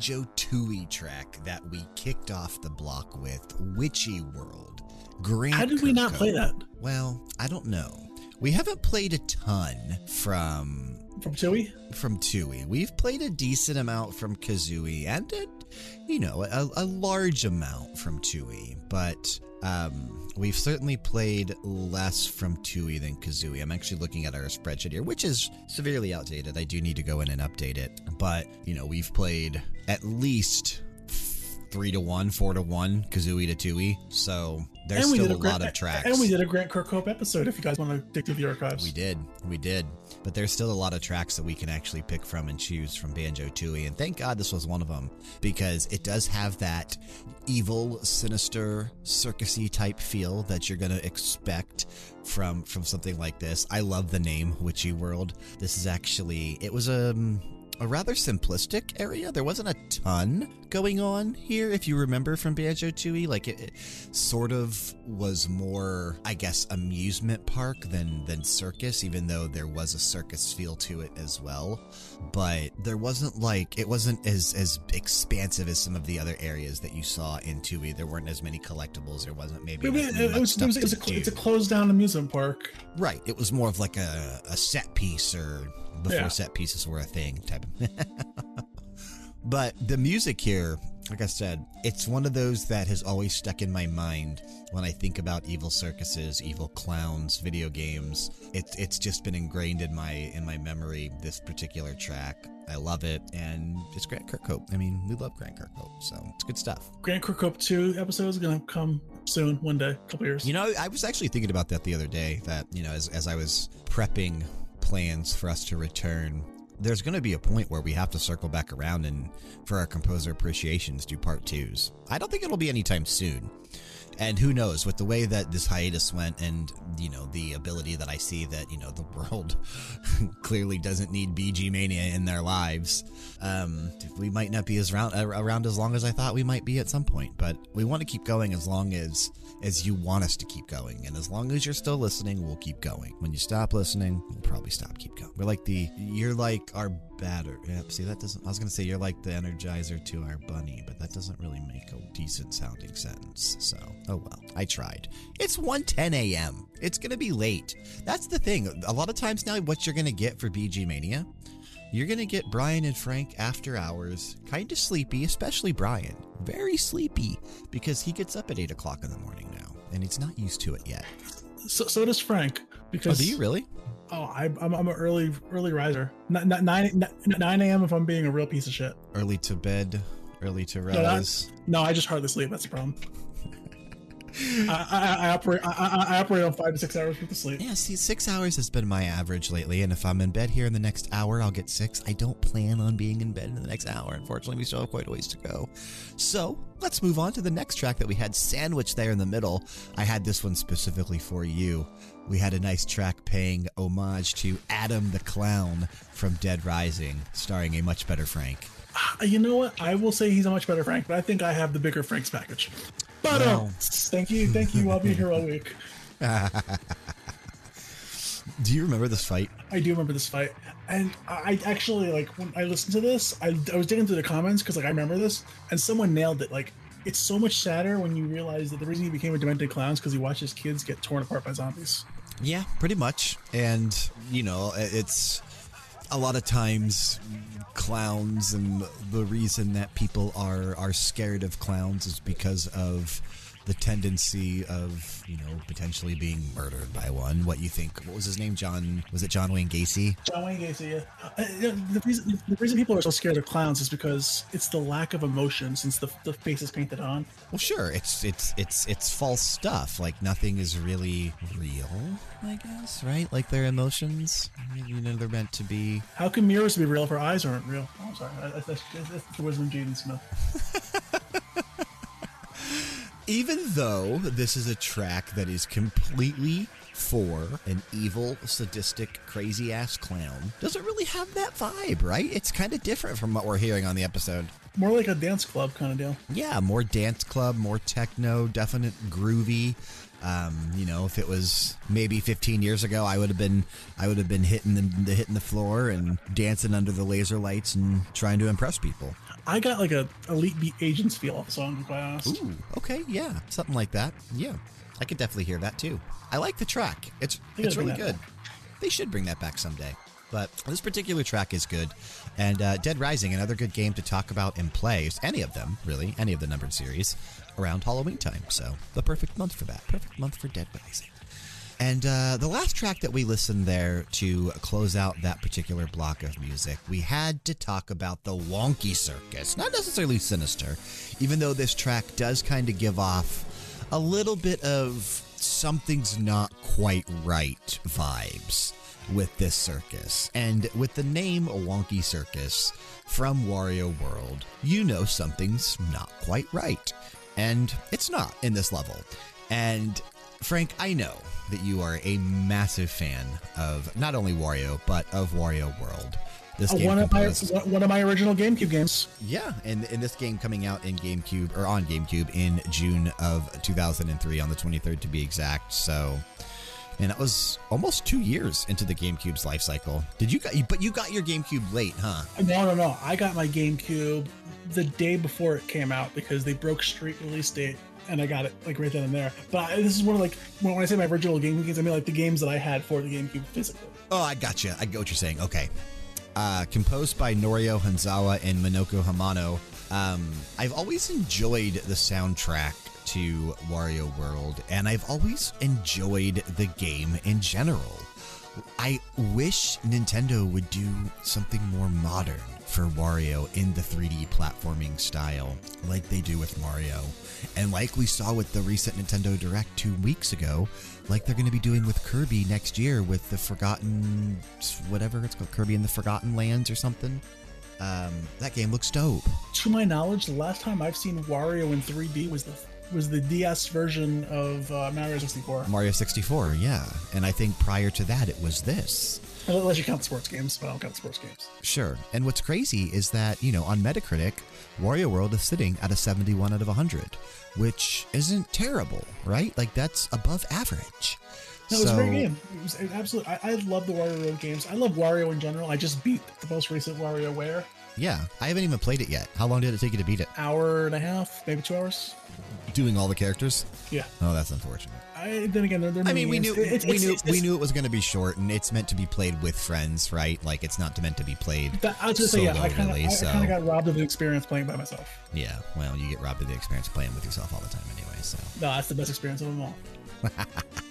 Banjo Tooie track that we kicked off the block with, Witchy World. Grant How did we not play that Well, I don't know. We haven't played a ton from from Tooie? from Tooie. We've played a decent amount from Kazooie and a, you know, a, a large amount from Tooie, but um, we've certainly played less from Tooie than Kazooie. I'm actually looking at our spreadsheet here, which is severely outdated. I do need to go in and update it, but you know, we've played at least three to one, four to one, Kazooie to Tooie. So there's still a, a Grant- lot of tracks. And we did a Grant Kirkhope episode if you guys want to dig through the archives. We did. We did. But there's still a lot of tracks that we can actually pick from and choose from Banjo Tooie. And thank God this was one of them because it does have that evil, sinister, circusy type feel that you're to expect from from something like this. I love the name Witchy World. This is actually it was a a rather simplistic area. There wasn't a ton going on here, if you remember from Banjo Tooie. Like it, it sort of was more, I guess, amusement park than than circus, even though there was a circus feel to it as well. But there wasn't like it wasn't as as expansive as some of the other areas that you saw in Tooie. There weren't as many collectibles. There wasn't maybe. It, like, it- it was, it was, was a, it's a closed down amusement park. Right. It was more of like a, a set piece or before Yeah. set pieces were a thing type of. but the music here, like I said, it's one of those that has always stuck in my mind when I think about evil circuses, evil clowns, video games. It's it's just been ingrained in my in my memory. This particular track, I love it, and it's Grant Kirkhope. I mean, we love Grant Kirkhope, so it's good stuff. Grant Kirkhope 2 episode is going to come soon, one day, couple years. You know, I was actually thinking about that the other day. That you know, as as I was prepping plans for us to return, there's going to be a point where we have to circle back around and for our composer appreciations do part twos. I don't think it'll be anytime soon. And who knows, with the way that this hiatus went and, you know, the ability that I see that, you know, the world clearly doesn't need VG Mania in their lives, um, we might not be as round, around as long as I thought we might be at some point. But we want to keep going as long as as you want us to keep going. And as long as you're still listening, we'll keep going. When you stop listening, we'll probably stop keep going. We're like the, you're like our batter. Yep, see, that doesn't, I was going to say you're like the energizer to our bunny, but that doesn't really make a decent sounding sentence. So, oh well, I tried. It's 1:10 a.m. It's going to be late. That's the thing. A lot of times now, what you're going to get for VG Mania, you're going to get Brian and Frank after hours, kind of sleepy, especially Brian. Very sleepy because he gets up at 8 o'clock in the morning now and he's not used to it yet. So, so does Frank. Oh, Because do you really? Oh, I, I'm, I'm an early early riser. N- n- nine nine a.m. if I'm being a real piece of shit. Early to bed, early to rise. No, I just hardly sleep. That's the problem. I, I, I operate I, I, I operate on five to six hours worth of sleep. Yeah, see, six hours has been my average lately, and if I'm in bed here in the next hour, I'll get six. I don't plan on being in bed in the next hour. Unfortunately, we still have quite a ways to go. So let's move on to the next track that we had sandwiched there in the middle. I had this one specifically for you. We had a nice track paying homage to Adam the Clown from Dead Rising, starring a much better Frank. Uh, You know what? I will say he's a much better Frank, but I think I have the bigger Frank's package. But uh, thank you, thank you. I'll be here all week. Do you remember this fight? I do remember this fight, and I I actually like when I listened to this, I, I was digging through the comments because like I remember this, and someone nailed it. Like it's so much sadder when you realize that the reason he became a demented clown is because he watched his kids get torn apart by zombies. Yeah, pretty much. And, you know, it's a lot of times clowns and the reason that people are are scared of clowns is because of the tendency of, you know, potentially being murdered by one. What you think? What was his name? John was it John Wayne Gacy? John Wayne Gacy. Yeah. Uh, the reason the reason people are so scared of clowns is because it's the lack of emotion since the the face is painted on. Well, sure. It's it's it's it's false stuff. Like nothing is really real, I guess, right? Like their emotions, you know, they're meant to be How can mirrors be real if our eyes aren't real? Oh, I'm sorry. That's, that's, that's the wisdom of Jaden Smith. even though this is a track that is completely for an evil, sadistic, crazy ass clown, doesn't really have that vibe, right? It's kind of different from what we're hearing on the episode. more like a dance club kind of deal. Yeah, more dance club, more techno, definite groovy. Um, you know, if it was maybe 15 years ago, I would have been I would have been hitting the, the hitting the floor and dancing under the laser lights and trying to impress people. I got like a Elite Beat Agents feel off the song, to be quite honest. Ooh, okay, yeah, something like that. Yeah, I could definitely hear that too. I like the track. It's it's really good. They should bring that back someday. But this particular track is good. And uh, Dead Rising, another good game to talk about and play. Any of them, really, any of the numbered series, around Halloween time. So, the perfect month for that. Perfect month for Dead Rising. And uh, the last track that we listened there to close out that particular block of music, we had to talk about the Wonky Circus. Not necessarily sinister, even though this track does kind of give off a little bit of something's not quite right vibes with this circus. And with the name Wonky Circus from Wario World, you know something's not quite right. And it's not in this level. And Frank, I know that you are a massive fan of not only Wario, but of Wario World. This Uh, game one of my one one of my original GameCube games. yeah, and, and this game coming out in GameCube or on GameCube in June of 2003 on the 23rd to be exact. So, and that was almost two years into the GameCube's life cycle. Did you got? But you got your GameCube late, huh? No, no, no. I got my GameCube the day before it came out because they broke street release date, and I got it like right then and there. But I, this is one of like when when I say my original GameCube games, I mean like the games that I had for the GameCube physically. Oh, I gotcha. I get what you're saying. Okay. Uh, composed by Norio Hanzawa and Minako Hamano. Um, I've always enjoyed the soundtrack to Wario World, and I've always enjoyed the game in general. I wish Nintendo would do something more modern for Wario in the 3D platforming style, like they do with Mario. And like we saw with the recent Nintendo Direct two weeks ago, like they're going to be doing with Kirby next year with the Forgotten, whatever it's called, Kirby in the Forgotten Lands or something. Um, that game looks dope. To my knowledge, the last time I've seen Wario in 3D was the was the DS version of uh, Mario 64. Mario 64, yeah. And I think prior to that, it was this. Unless you count sports games, but I don't count sports games. Sure. And what's crazy is that, you know, on Metacritic, Wario World is sitting at a 71 out of 100, which isn't terrible, right? Like, that's above average. No, it was a great game. It was absolutely. I, I love the Wario World games. I love Wario in general. I just beat the most recent WarioWare. Yeah, I haven't even played it yet. How long did it take you to beat it? Hour and a half, maybe two hours. Doing all the characters? Yeah. Oh, that's unfortunate. I, then again, they're, they're I mean, we knew. It's- we it's- knew it's- we knew it was going to be short, and it's meant to be played with friends, right? Like it's not meant to be played. That, I was gonna say, yeah, solo, I kind of, really, so- got robbed of the experience playing by myself. Yeah, well, you get robbed of the experience playing with yourself all the time, anyway. So No, that's the best experience of them all.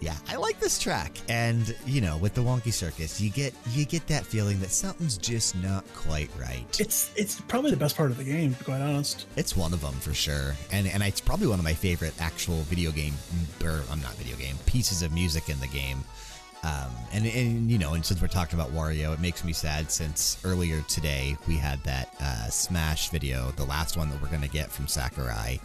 yeah, I like this track, and you know, with the Wonky Circus, you get you get that feeling that something's just not quite right. It's it's probably the best part of the game, to be quite honest. It's one of them for sure, and and it's probably one of my favorite actual video game, or I'm not video game pieces of music in the game. Um, and and you know, and since we're talking about Wario, it makes me sad since earlier today we had that uh, Smash video, the last one that we're gonna get from Sakurai,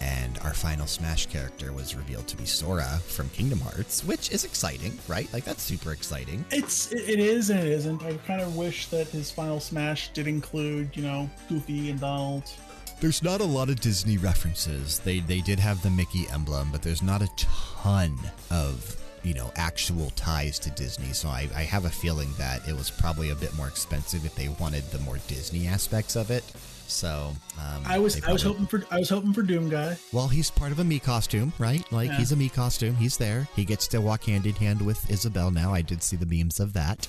and our final Smash character was revealed to be Sora from Kingdom Hearts, which is exciting, right? Like that's super exciting. It's it, it is and it isn't. I kind of wish that his final Smash did include, you know, Goofy and Donald. There's not a lot of Disney references. They they did have the Mickey emblem, but there's not a ton of you know actual ties to Disney. So I, I have a feeling that it was probably a bit more expensive if they wanted the more Disney aspects of it. So um, I was they I was hoping for I was hoping for Doom Guy. Well, he's part of a Mii costume, right? Like Yeah. he's a Mii costume. He's there. He gets to walk hand in hand with Isabel now. I did see the memes of that.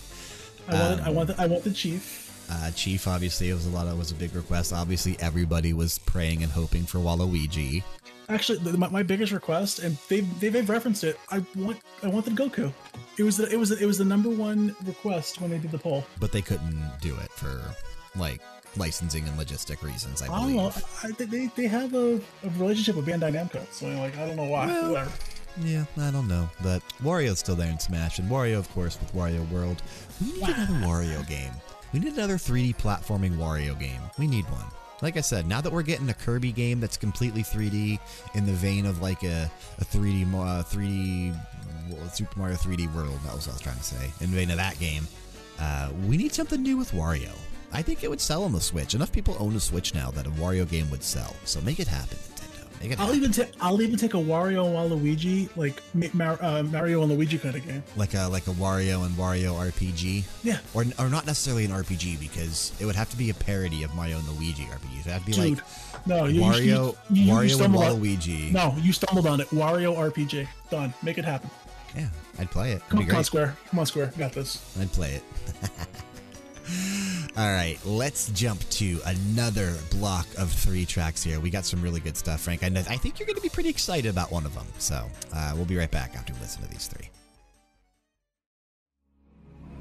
I wanted I Um, wanted I want the Chief. Uh, Chief, obviously, it was a lot. Of, was a big request. Obviously, everybody was praying and hoping for Waluigi. Actually, the, my, my biggest request, and they've, they've they've referenced it. I want I wanted Goku. It was the, it was the, it was the number one request when they did the poll. but they couldn't do it for like licensing and logistic reasons. I I don't know. I, they- they have a, a relationship with Bandai Namco, so like I don't know why. Well- Whatever. Yeah, I don't know, but Wario's still there in Smash, and Wario, of course, with Wario World. We need another Wario game. We need another 3D platforming Wario game. We need one. Like I said, now that we're getting a Kirby game that's completely 3D in the vein of like a, a 3D uh, 3D well, Super Mario 3D World, that was what I was trying to say. In the vein of that game, uh, we need something new with Wario. I think it would sell on the Switch. Enough people own a Switch now that a Wario game would sell. So make it happen, Nintendo. Make it I'll happen. even take I'll even take a Wario and Waluigi like Mar- uh, Mario and Luigi kind of game. like a like a Wario and Wario RPG. Yeah, Or, or not necessarily an RPG because it would have to be a parody of Mario and Luigi RPG. It would have to be dude. like no, you, Wario, you, you, Wario and stumbled on, No, you stumbled on it. Wario RPG. Done. Make it happen. Yeah, I'd play it. It'd Come on. Square. Come on, Square. Got this. I'd play it. All right, let's jump to another block of three tracks here. We got some really good stuff, Frank. And I think you're going to be pretty excited about one of them. So uh, we'll be right back after we listen to these three.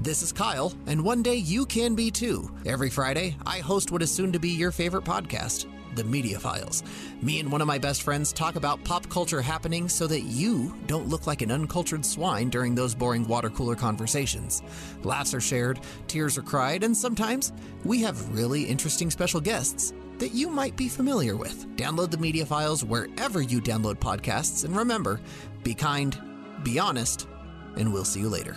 This is Kyle, and one day you can be too. Every Friday, I host what is soon to be your favorite podcast, The Media Files. Me and one of my best friends talk about pop culture happenings so that you don't look like an uncultured swine during those boring water cooler conversations. Laughs are shared, tears are cried, and sometimes we have really interesting special guests that you might be familiar with. Download The Media Files wherever you download podcasts, and remember be kind, be honest, and we'll see you later.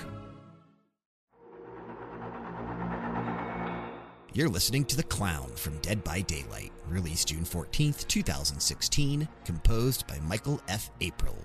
You're listening to The Clown from Dead by Daylight, released June 14th, 2016, composed by Michael F. April.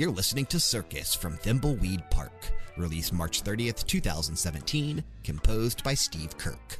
You're listening to Circus from Thimbleweed Park, released March 30th, 2017, composed by Steve Kirk.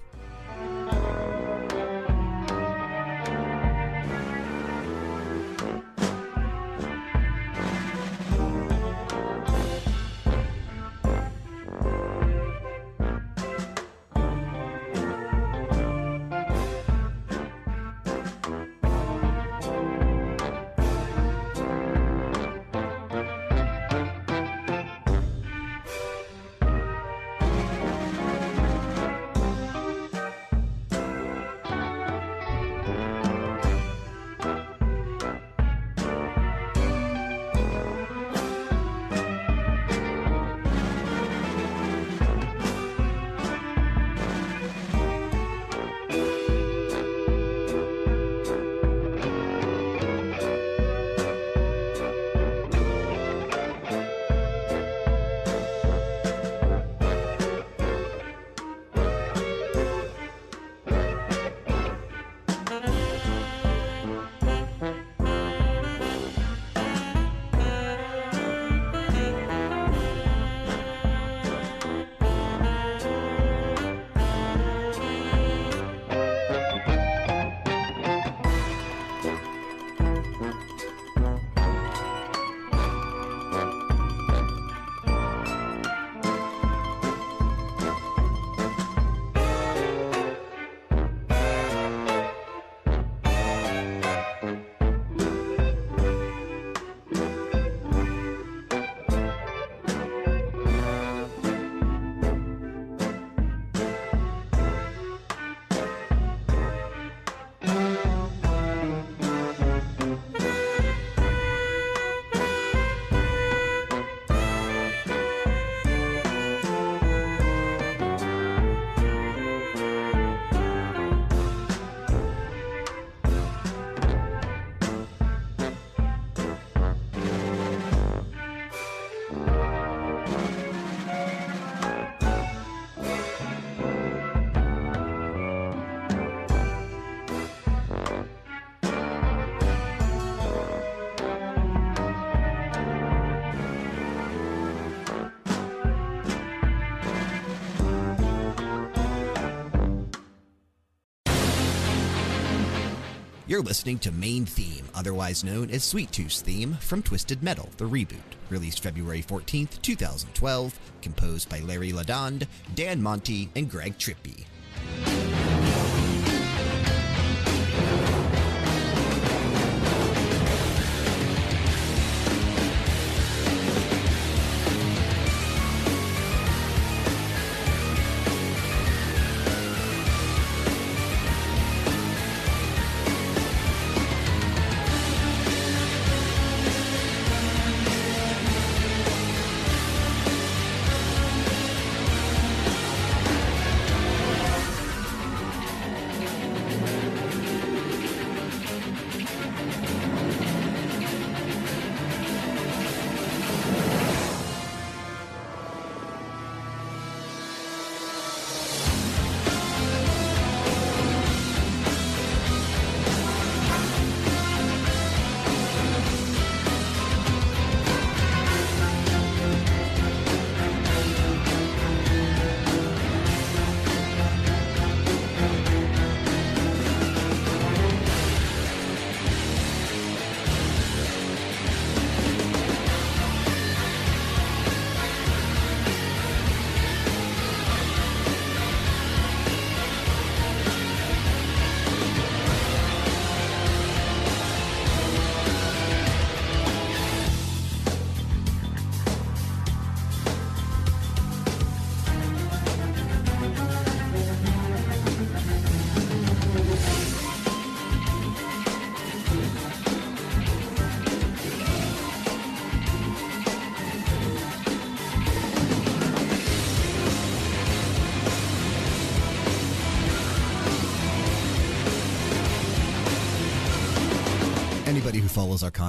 You're listening to Main Theme, otherwise known as Sweet Tooth's theme from Twisted Metal, the reboot, released February 14th, 2012, composed by Larry Ladonde, Dan Monty, and Greg Trippy.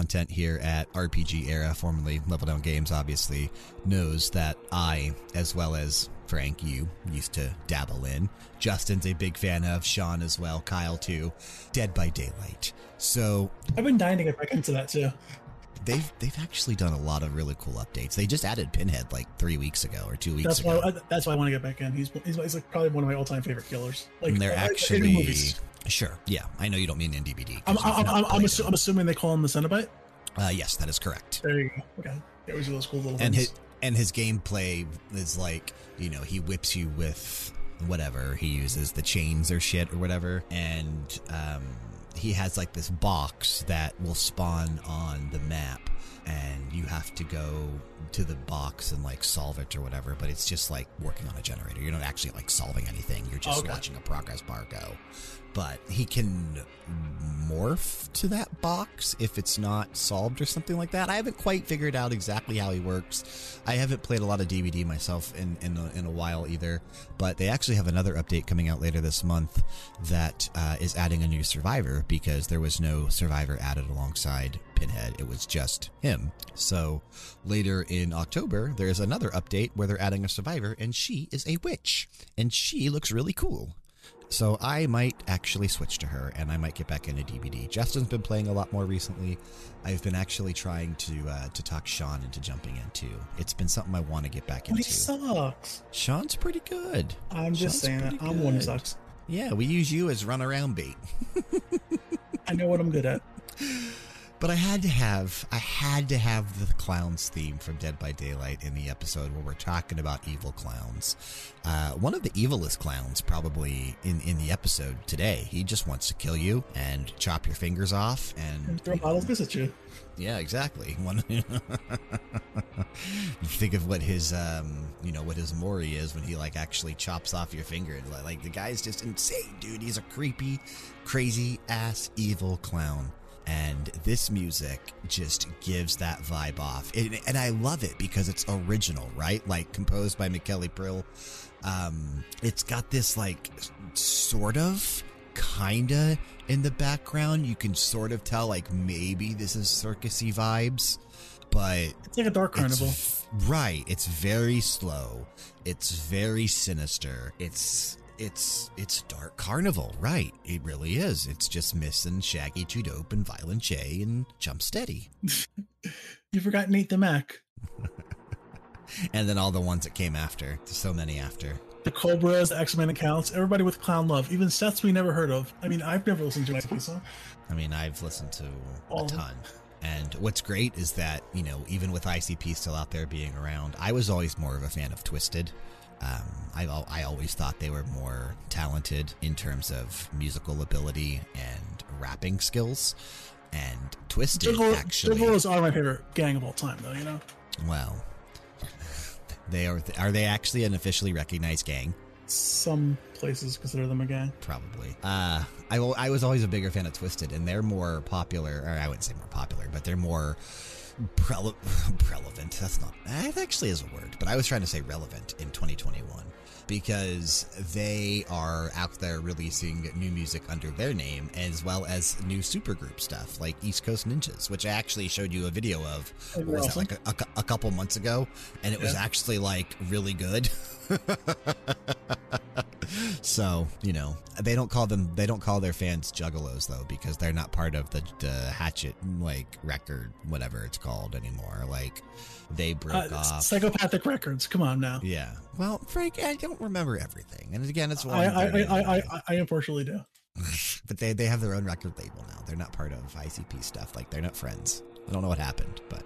Content here at RPG Era, formerly Level Down Games, obviously knows that I, as well as Frank, you used to dabble in. Justin's a big fan of, Sean as well, Kyle too. Dead by Daylight. So I've been dying to get back into that too. they've they've actually done a lot of really cool updates. They just added Pinhead like three weeks ago or two weeks That's ago. why. I, that's why I want to get back in. He's he's, he's like probably one of my all time favorite killers. Like and they're actually. Sure. Yeah, I know you don't mean. 'cause I'm I'm, I'm, I'm, assu- I'm assuming they call him the Cenobite. uh, yes, that is correct. There you go. Okay, it was those cool little and things. his and his gameplay is like you know he whips you with whatever he uses the chains or shit or whatever and um, he has like this box that will spawn on the map and you have to go to the box and like solve it or whatever but it's just like working on a generator you're not actually like solving anything you're just Okay. watching a progress bar go but he can morph to that box if it's not solved or something like that. I haven't quite figured out exactly how he works. I haven't played a lot of DBD myself in in a, in a while either. But they actually have another update coming out later this month that uh, is adding a new survivor because there was no survivor added alongside Pinhead. It was just him. So later in October, there is another update where they're adding a survivor, and she is a witch, and she looks really cool. So I might actually switch to her, and I might get back into DBD. Justin's been playing a lot more recently. I've been actually trying to uh, to talk Sean into jumping in too. It's been something I want to get back But he into. sucks. Sean's pretty good. I'm just Sean's saying that. I'm one who sucks. Yeah, we use you as run around bait. I know what I'm good at. But I had to have I had to have the clowns theme from Dead by Daylight in the episode where we're talking about evil clowns. Uh, one of the evilest clowns probably in in the episode today. He just wants to kill you and chop your fingers off and And throw bottles piss at you. yeah, exactly. One. you think of what his, um, you know, what his mori is when he like actually chops off your finger. Like, Like the guy's just insane, dude. He's a creepy, crazy ass evil clown. And this music just gives that vibe off, and, and I love it because it's original, right? Like composed by Michel April. Um, it's got this like sort of kinda in the background. You can sort of tell like maybe this is circusy vibes, but It's like a dark carnival. it's, right. It's very slow. It's very sinister. It's it's it's dark carnival, right? It really is. It's just missing Shaggy, Dope, and Violent J and Jumpsteady, You forgot Nate the Mac. and then all the ones that came after. There's so many after. the Cobras, the X Men accounts, everybody with clown love, even sets we never heard of. I mean, I've never listened to song. I mean, I've listened to All a ton. And what's great is that, you know, even with ICP still out there being around, I was always more of a fan of Twiztid. Um, I, I always thought they were more talented in terms of musical ability and rapping skills. And Twiztid Juggalo- actually. Juggalos are my favorite gang of all time, though. You know, Well, they are. Are they actually an officially recognized gang? some places consider them a gang. Probably. Uh, I, I was always a bigger fan of Twiztid, and they're more popular, or I wouldn't say more popular, but they're more prele- relevant. That's not, that actually is a word, but I was trying to say relevant in 2021 because they are out there releasing new music under their name as well as new supergroup stuff like East Coast Ninjas, which I actually showed you a video of. Was that, like a, a, a couple months ago? And it was actually like really good. So you know they don't call them they don't call their fans juggalos though because they're not part of the, the Hatchet like record whatever it's called anymore. Like they broke Uh, off. psychopathic records. Come on now. yeah. Well, Frank, I don't remember everything, and again, it's I, I, 1:30 in the I, I. I, I unfortunately do. but they they have their own record label now. They're not part of ICP stuff. Like they're not friends. I don't know what happened, but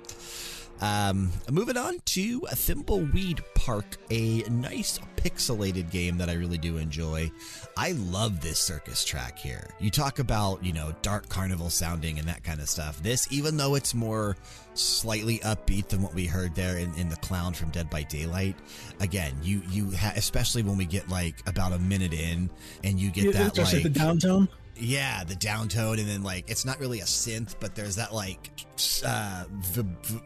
um, moving on to Thimbleweed Park, a nice pixelated game that I really do enjoy. I love this circus track here. You talk about you know dark carnival sounding and that kind of stuff. This, even though it's more slightly upbeat than what we heard there in, in the clown from Dead by Daylight. Again, you you ha- especially when we get like about a minute in and you get Yeah, that like like the downtone. Yeah, the downtone, and then like it's not really a synth, but there's that like uh,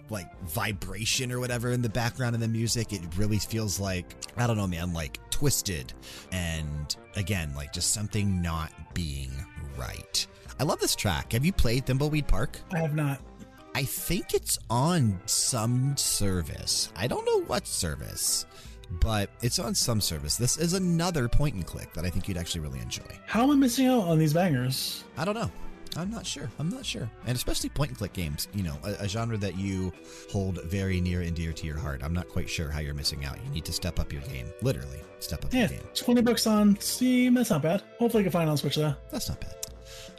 like vibration or whatever in the background of the music. It really feels like I don't know, man, like twisted, and again, like just something not being right. I love this track. Have you played Thimbleweed Park? I have not. I think it's on some service. I don't know what service, but it's on some service. This is another point and click that I think you'd actually really enjoy. How am I missing out on these bangers? I don't know. I'm not sure. I'm not sure. And especially point and click games, you know, a, a genre that you hold very near and dear to your heart. I'm not quite sure how you're missing out. You need to step up your game. Literally, step up Yeah, your game. twenty bucks on Steam. That's not bad. Hopefully, I can find it on Switch though. That's not bad.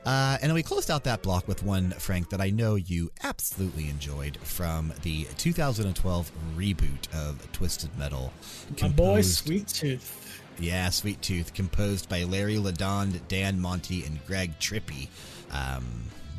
Uh, and then we closed out that block with one, Frank, that I know you absolutely enjoyed from the 2012 reboot of Twisted Metal. My boy, Sweet Tooth. Yeah, Sweet Tooth, composed by Larry Ladond, Dan Monty, and Greg Trippy. Um,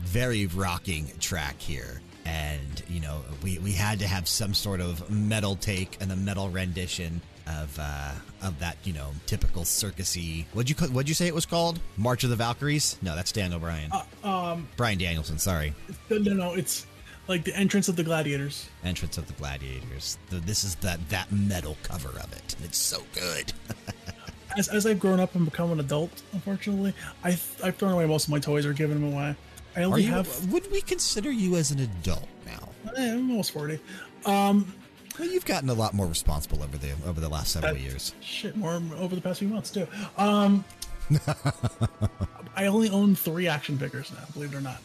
very rocking track here. And, you know, we, we had to have some sort of metal take and a metal rendition of uh, of that, you know, typical circusy. What'd you, what'd you say it was called? March of the Valkyries? No, that's Dan O'Brien. Um, Brian Danielson, sorry. no, no, it's like the entrance of the gladiators. Entrance of the Gladiators. This is that, that metal cover of it. It's so good. As, as I've grown up and become an adult, unfortunately, I I've thrown away most of my toys or given them away. I only you, have. would we consider you as an adult now? eh, I'm almost forty. Um, Well, you've gotten a lot more responsible over the over the last several years. shit, more over the past few months too. Um, I only own three action figures now, believe it or not.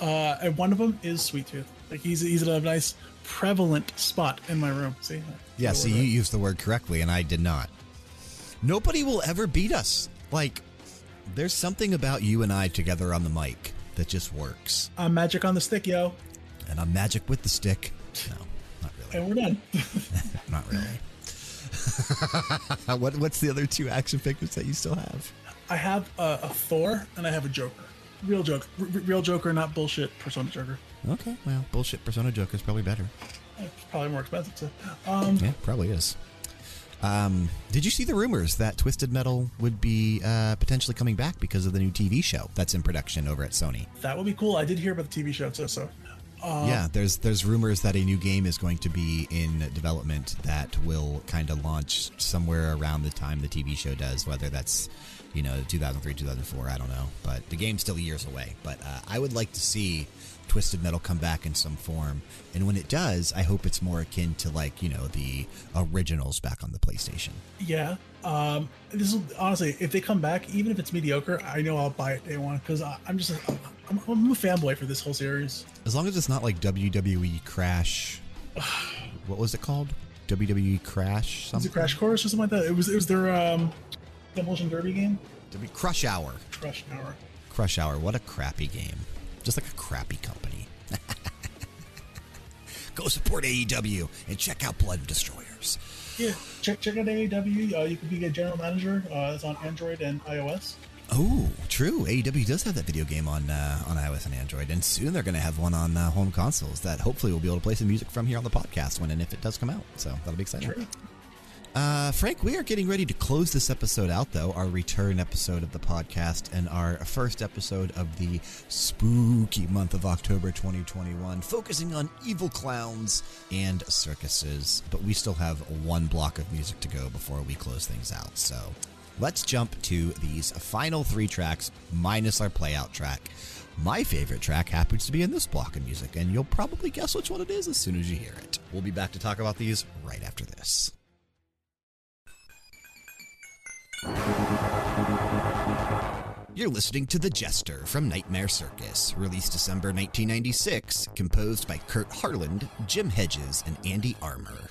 Uh, and one of them is Sweet Tooth. Like he's he's a nice prevalent spot in my room. See? Yeah, So see, we're- you used the word correctly, and I did not. Nobody will ever beat us. Like, there's something about you and I together on the mic that just works. I'm magic on the stick, yo, And I'm magic with the stick. No. And we're done. Not really. what What's the other two action figures that you still have? I have a, a Thor and I have a Joker. Real Joker, R- real Joker, not bullshit Persona Joker. Okay, well, bullshit Persona Joker is probably better. It's probably more expensive too. Um, Yeah, probably is. Um, did you see the rumors that Twisted Metal would be uh, potentially coming back because of the new TV show that's in production over at Sony? that would be cool. I did hear about the TV show too. So yeah, there's there's rumors that a new game is going to be in development that will kind of launch somewhere around the time the TV show does, whether that's you know 2003, 2004, I don't know, but the game's still years away. But uh, I would like to see Twisted Metal come back in some form, and when it does, I hope it's more akin to like you know the originals back on the PlayStation. yeah, um, this is honestly, if they come back, even if it's mediocre, I know I'll buy it day one because I'm just I'm, I'm a fanboy for this whole series. As long as it's not like WWE Crash. What was it called? WWE Crash Was something. it Crash Course or something like that? It was it was their um, Demolition Derby game. W- Crush Hour. Crush Hour. Crush Hour. What a crappy game. Just like a crappy company. Go support AEW and check out Blood Destroyers. Yeah, check check out AEW. Uh, you can be a general manager. Uh, it's on Android and iOS. Oh, true. AEW does have that video game on uh, on iOS and Android, and soon they're going to have one on uh, home consoles that hopefully we'll be able to play some music from here on the podcast when and if it does come out. So that'll be exciting. True. Uh, Frank, we are getting ready to close this episode out, though, our return episode of the podcast and our first episode of the spooky month of October 2021, focusing on evil clowns and circuses. But we still have one block of music to go before we close things out. So let's jump to these final three tracks, minus our playout track. My favorite track happens to be in this block of music, and you'll probably guess which one it is as soon as you hear it. We'll be back to talk about these right after this. You're listening to The Jester from Nightmare Circus, released December 1996, composed by Kurt Harland, Jim Hedges, and Andy Armour.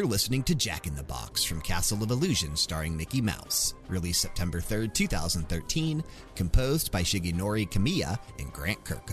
You're listening to Jack in the Box from Castle of Illusion starring Mickey Mouse, released September 3rd, 2013, composed by Shigenori Kamiya and Grant Kirkhope.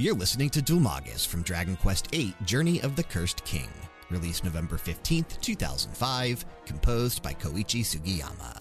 You're listening to Dhoulmagus from Dragon Quest VIII Journey of the Cursed King, released November 15th, 2005, composed by Koichi Sugiyama.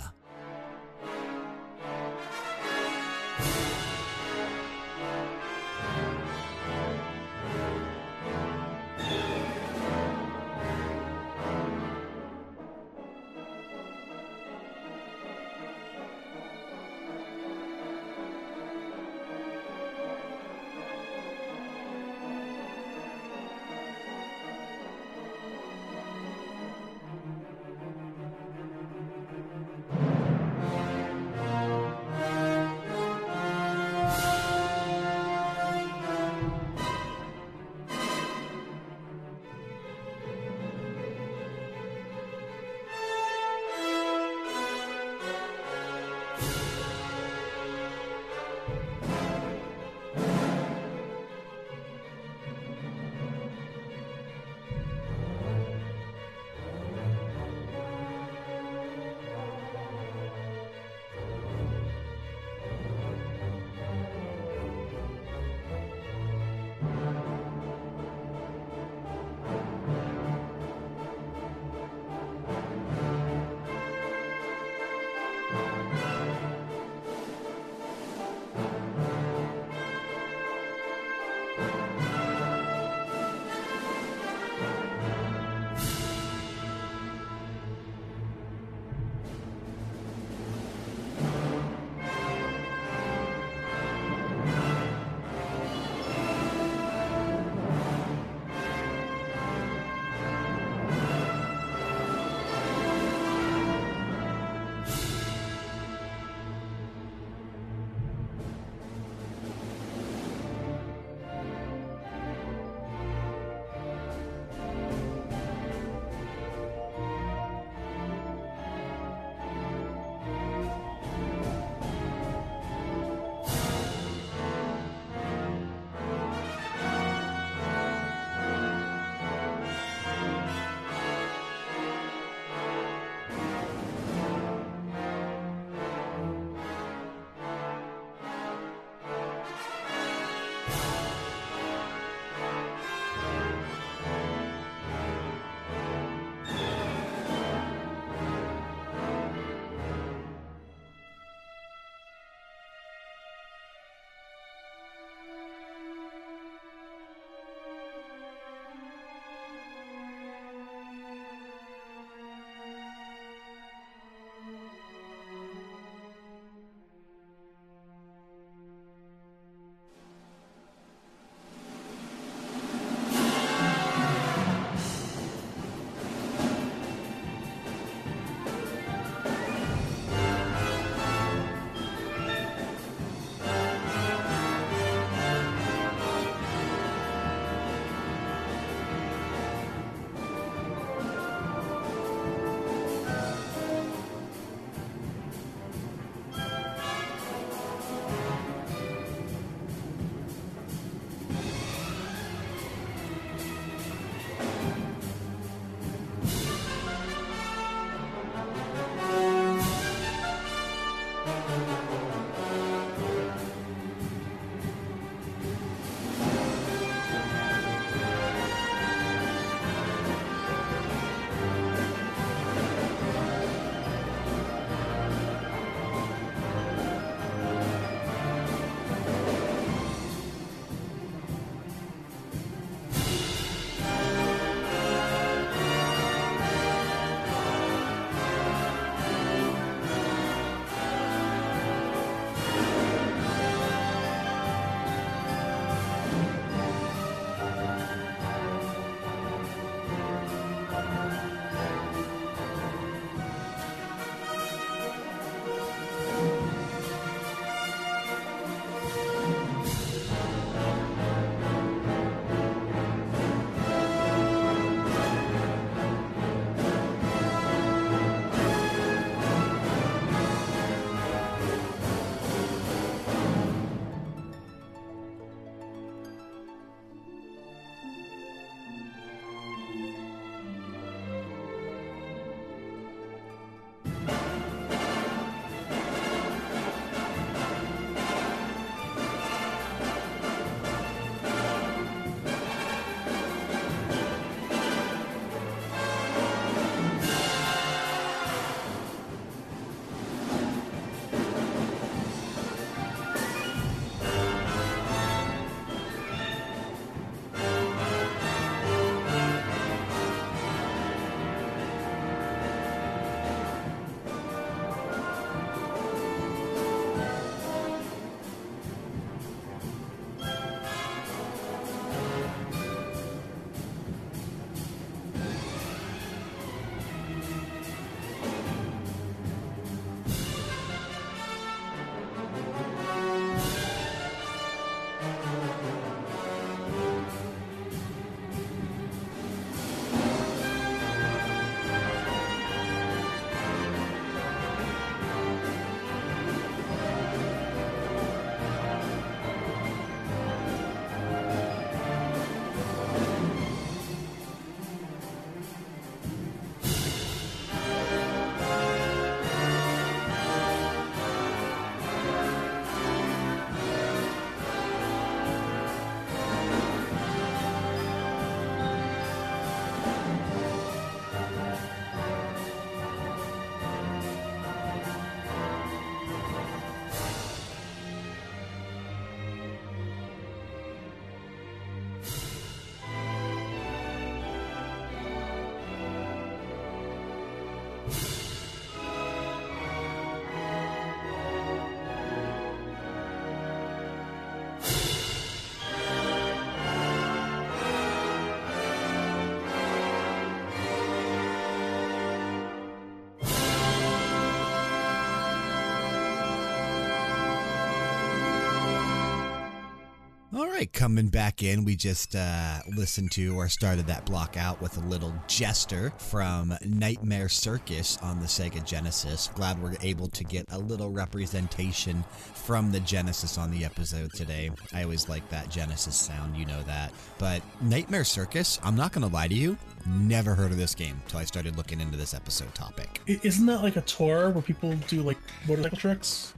All right, coming back in, we just uh, listened to or started that block out with a little jester from Nightmare Circus on the Sega Genesis. Glad we're able to get a little representation from the Genesis on the episode today. I always like that Genesis sound, you know that. But Nightmare Circus, I'm not going to lie to you, never heard of this game until I started looking into this episode topic. Isn't that like a tour where people do like motorcycle tricks?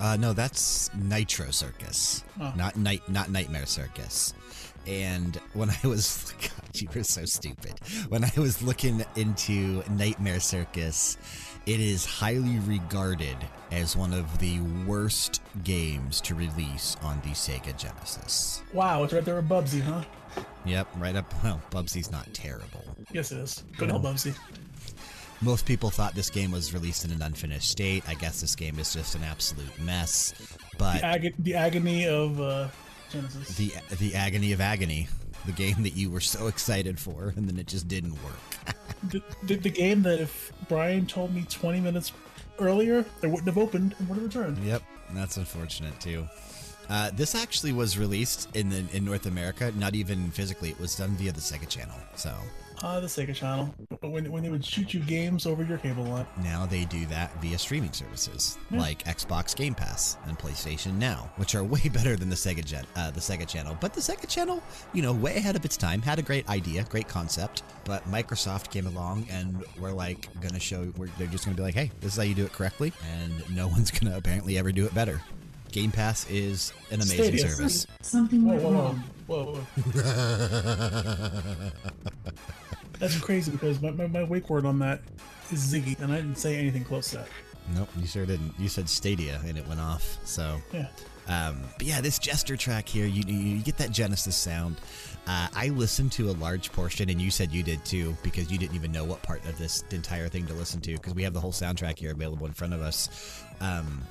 Uh, no, that's Nitro Circus, Oh. not night, not Nightmare Circus. And when I was, God, you were so stupid. When I was looking into Nightmare Circus, it is highly regarded as one of the worst games to release on the Sega Genesis. Wow, it's right there with Bubsy, huh? Yep, right up. Well, Bubsy's not terrible. Yes, it is. Good old Bubsy. Most people thought this game was released in an unfinished state. I guess this game is just an absolute mess. But The, ag- the agony of uh, Genesis. the the agony of agony, the game that you were so excited for, and then it just didn't work. the, the, the game that if Brian told me 20 minutes earlier, it wouldn't have opened and would have returned. yep, that's unfortunate too. Uh, this actually was released in the in North America, not even physically. It was done via the Sega Channel. So Ah, the Sega Channel. When, when they would shoot you games over your cable line. now they do that via streaming services like Xbox Game Pass and PlayStation Now, which are way better than the Sega Gen, uh, the Sega Channel. But the Sega Channel, you know, way ahead of its time, had a great idea, great concept. But Microsoft came along and we're like gonna show. We're, they're just gonna be like, hey, this is how you do it correctly, and no one's gonna apparently ever do it better. Game Pass is an amazing Stadia. service. Something Whoa, went whoa, whoa. wrong. Whoa, whoa. That's crazy because my, my, my wake word on that is Ziggy, and I didn't say anything close to that. Nope, you sure didn't. You said Stadia and it went off. So Yeah. Um, but yeah, this Jester track here, you, you get that Genesis sound. Uh, I listened to a large portion, and you said you did too, because you didn't even know what part of this entire thing to listen to, because we have the whole soundtrack here available in front of us. Um,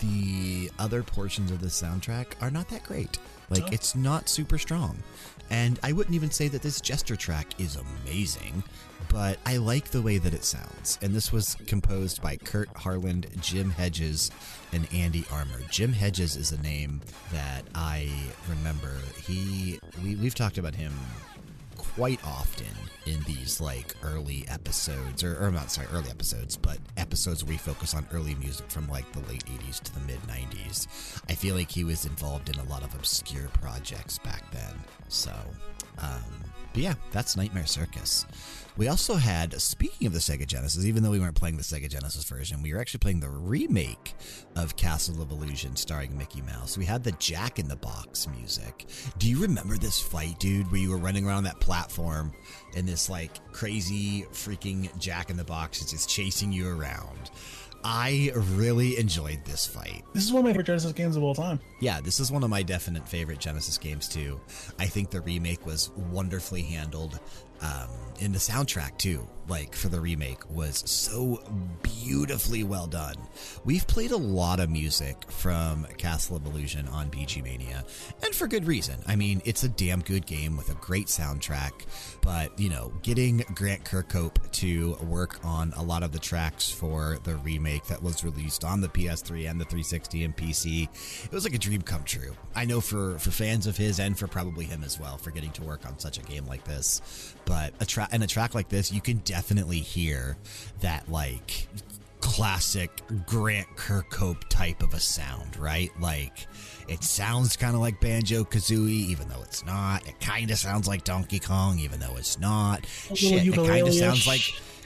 the other portions of the soundtrack are not that great. Like, Oh. it's not super strong. And I wouldn't even say that this Jester track is amazing, but I like the way that it sounds. And this was composed by Kurt Harland, Jim Hedges, and Andy Armour. Jim Hedges is a name that I remember. He we, we've talked about him quite often in these like early episodes or, or not sorry early episodes but episodes where we focus on early music from like the late 80s to the mid 90s i feel like he was involved in a lot of obscure projects back then. So um but yeah that's nightmare circus we also had, speaking of the Sega Genesis, even though we weren't playing the Sega Genesis version, we were actually playing the remake of Castle of Illusion starring Mickey Mouse. We had the Jack in the Box music. Do you remember this fight, dude, where you were running around that platform and this like crazy freaking Jack in the Box is just chasing you around? I really enjoyed this fight. This is one of my favorite Genesis games of all time. Yeah, this is one of my definite favorite Genesis games too. I think the remake was wonderfully handled. Um, and the soundtrack too, like for the remake, was so beautifully well done. We've played a lot of music from Castle of Illusion on VG Mania, and for good reason. I mean, it's a damn good game with a great soundtrack, but you know, getting Grant Kirkhope to work on a lot of the tracks for the remake that was released on the PS3 and the 360 and PC, it was like a dream come true. I know for for fans of his and for probably him as well for getting to work on such a game like this. But a track and a track like this, you can definitely hear that like classic Grant Kirkhope type of a sound, right? Like it sounds kind of like Banjo Kazooie, even though it's not. It kind of sounds like Donkey Kong, even though it's not. Shit, it kind of sounds like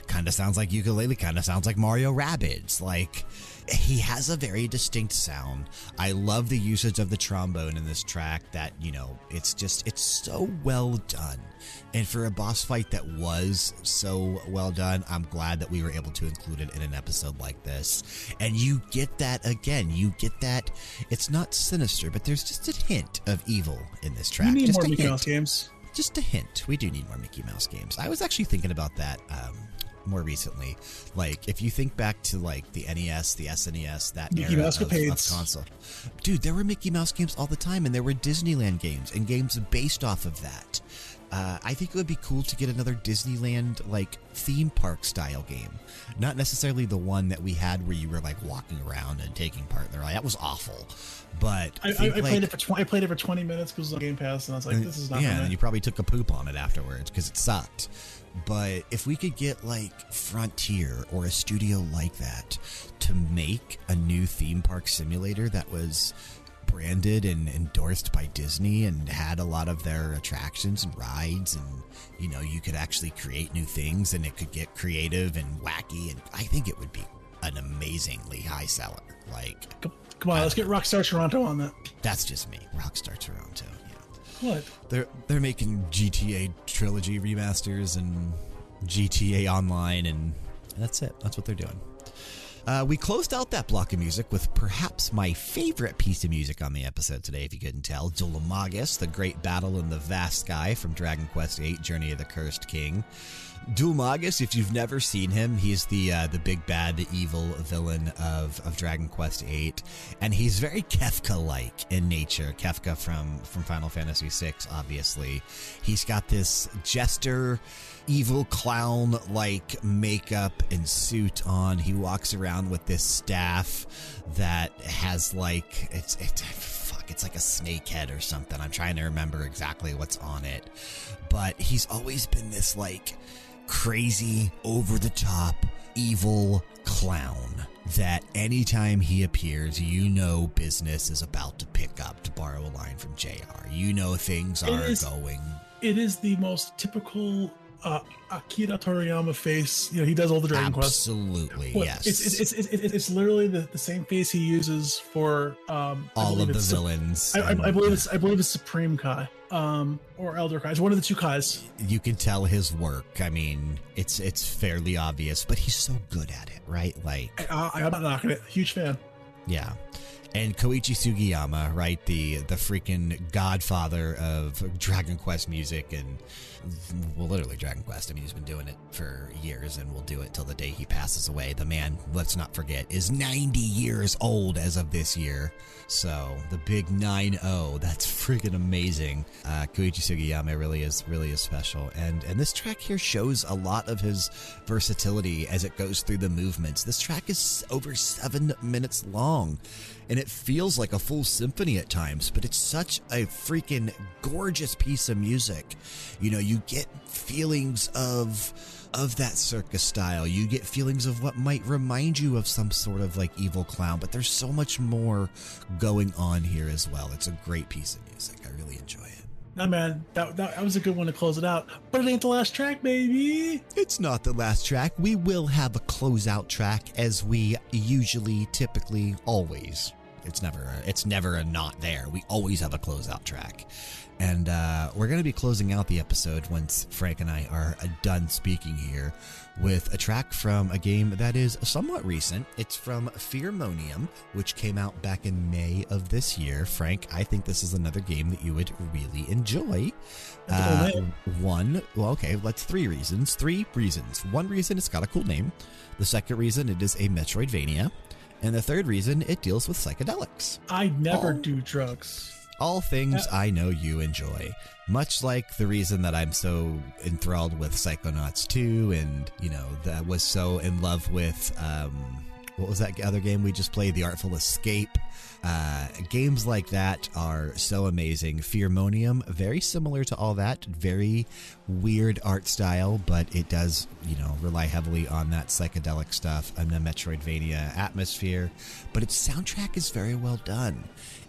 kind of sounds like ukulele, kind of sounds like Mario Rabbids. Like he has a very distinct sound. I love the usage of the trombone in this track that, you know, it's just it's so well done. And for a boss fight that was so well done, I'm glad that we were able to include it in an episode like this. And you get that again. You get that it's not sinister, but there's just a hint of evil in this track. You need just more Mickey hint Mouse games. just a hint. We do need more Mickey Mouse games. I was actually thinking about that um, more recently. Like, if you think back to like the NES, the SNES, that Mickey era of, of console, dude, there were Mickey Mouse games all the time, and there were Disneyland games and games based off of that. Uh, I think it would be cool to get another Disneyland like theme park style game. Not necessarily the one that we had where you were like walking around and taking part in the ride. That was awful. But I, I, I like- played it for 20, I played it for 20 minutes because it was on Game Pass, and I was like, this is not yeah, and you probably took a poop on it afterwards because it sucked. But if we could get like Frontier or a studio like that to make a new theme park simulator that was branded and endorsed by Disney and had a lot of their attractions and rides and you know you could actually create new things and it could get creative and wacky and I think it would be an amazingly high seller. Like Come, come on, let's get Rockstar Toronto on that. that's just me. Rockstar Toronto. Yeah. What? They're they're making GTA trilogy remasters and GTA Online, and that's it. That's what they're doing. Uh, we closed out that block of music with perhaps my favorite piece of music on the episode today, if you couldn't tell. Dhoulmagus, the great battle in the vast sky from Dragon Quest VIII Journey of the Cursed King. Dhoulmagus, if you've never seen him, he's the uh, the big bad, the evil villain of, of Dragon Quest VIII, and he's very Kefka-like in nature. Kefka from from Final Fantasy VI, obviously. He's got this jester, evil clown like makeup and suit on. He walks around with this staff that has like it's it's fuck it's like a snake head or something. I'm trying to remember exactly what's on it, but he's always been this like crazy, over the top, evil clown that anytime he appears, you know business is about to pick up, to borrow a line from JR. You know things are is- going. It is the most typical uh, Akira Toriyama face. You know, he does all the Dragon Quest. Absolutely, yes. It's, it's, it's, it's, it's literally the, the same face he uses for um, all of the villains. I, I, I believe it's I believe it's Supreme Kai, um, or Elder Kai. It's one of the two Kais. you can tell his work. I mean, it's it's fairly obvious, but he's so good at it, right? Like, I, I, I'm not knocking it. Huge fan. Yeah. And Koichi Sugiyama, right? The the freaking godfather of Dragon Quest music and well literally Dragon Quest. I mean he's been doing it for years and will do it till the day he passes away. The man, let's not forget, is 90 years old as of this year. So the big 9-0, that's freaking amazing. Uh, Koichi Sugiyama really is really is special. And and this track here shows a lot of his versatility as it goes through the movements. This track is over seven minutes long and it feels like a full symphony at times, but it's such a freaking gorgeous piece of music. You know, you get feelings of of that circus style. You get feelings of what might remind you of some sort of like evil clown, but there's so much more going on here as well. It's a great piece of music. Nah, man, that, that that was a good one to close it out. But it ain't the last track, baby. It's not the last track. We will have a closeout track as we usually, typically, always. It's never, a, it's never a not there. We always have a closeout track, and uh, we're going to be closing out the episode once Frank and I are done speaking here with a track from a game that is somewhat recent. It's from Fearmonium, which came out back in May of this year. Frank, I think this is another game that you would really enjoy. That's a cool Uh, one, well, okay, that's three reasons. Three reasons. One reason it's got a cool name. The second reason it is a Metroidvania. And the third reason it deals with psychedelics. I never Oh. do drugs. All things I know you enjoy. Much like the reason that I'm so enthralled with Psychonauts 2 and, you know, that was so in love with, um, what was that other game we just played? The Artful Escape. Uh, games like that are so amazing. Fearmonium, very similar to all that. Very weird art style, but it does, you know, rely heavily on that psychedelic stuff and the Metroidvania atmosphere. But its soundtrack is very well done.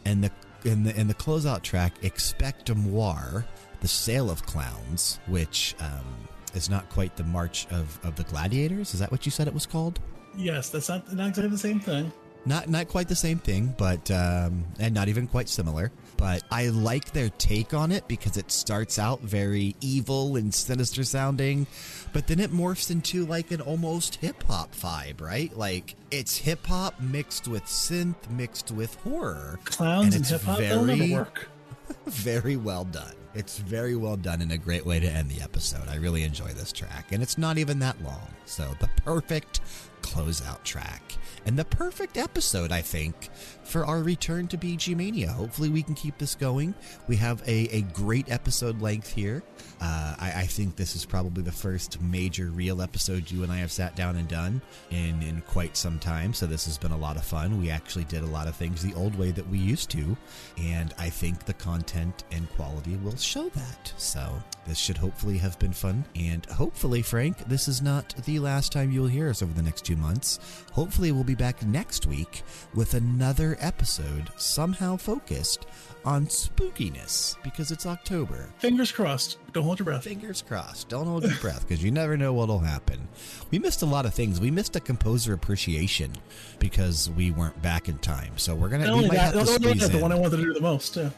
And the in the in the closeout track, Expectamoir, the Sale of Clowns, which um, is not quite the March of, of the Gladiators. Is that what you said it was called? Yes, that's not not exactly the same thing. Not not quite the same thing, but um, and not even quite similar. But I like their take on it because it starts out very evil and sinister sounding, but then it morphs into like an almost hip hop vibe, right? Like it's hip hop mixed with synth, mixed with horror. Clowns and, it's hip hop they'll never very- work. very well done. It's very well done and a great way to end the episode. I really enjoy this track, and it's not even that long. So, the perfect closeout track and the perfect episode, I think, for our return to VG Mania. Hopefully, we can keep this going. We have a, a great episode length here. Uh, I, I think this is probably the first major real episode you and I have sat down and done in, in quite some time. So, this has been a lot of fun. We actually did a lot of things the old way that we used to. And I think the content and quality will show that. So, this should hopefully have been fun. And hopefully, Frank, this is not the last time you'll hear us over the next two months. Hopefully, we'll be back next week with another episode somehow focused on spookiness because it's October. Fingers crossed. Don't hold your breath. Fingers crossed. Don't hold your breath because you never know what'll happen. We missed a lot of things. We missed a composer appreciation because we weren't back in time. So we're gonna. Not We only might that, have to not only that, the one I wanted to do the most, too.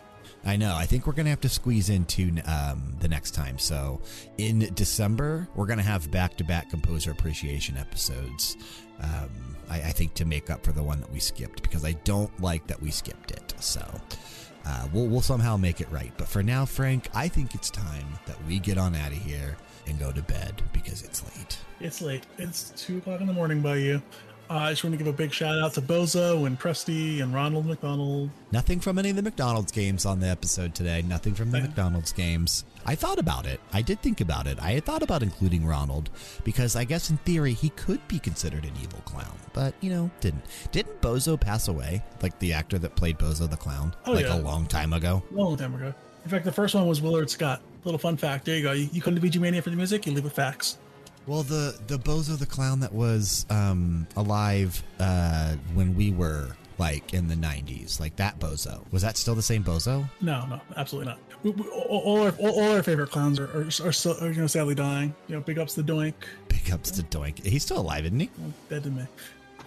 I know. I think we're going to have to squeeze into um, the next time. So in December, we're going to have back to back composer appreciation episodes. Um, I, I think to make up for the one that we skipped because I don't like that we skipped it. So uh, we'll, we'll somehow make it right. But for now, Frank, I think it's time that we get on out of here and go to bed because it's late. It's late. It's 2 o'clock in the morning by you. Uh, I just want to give a big shout out to Bozo and Krusty and Ronald McDonald. Nothing from any of the McDonald's games on the episode today. Nothing from the McDonald's games. I thought about it. I did think about it. I had thought about including Ronald because I guess in theory he could be considered an evil clown, but you know, didn't. Didn't Bozo pass away? Like the actor that played Bozo the clown, Oh, like yeah. a long time ago. Long time ago. In fact, the first one was Willard Scott. Little fun fact. There you go. You, you come to VG Mania for the music, you leave with facts. Well, the the Bozo the clown that was um, alive uh, when we were like in the '90s, like that Bozo. Was that still the same Bozo? No, no, absolutely not. We, we, all, all our, all, all our favorite clowns are, are, are, still, are, you know, sadly dying. You know, big ups to Doink. Big ups to Doink. He's still alive, isn't he? Dead to me.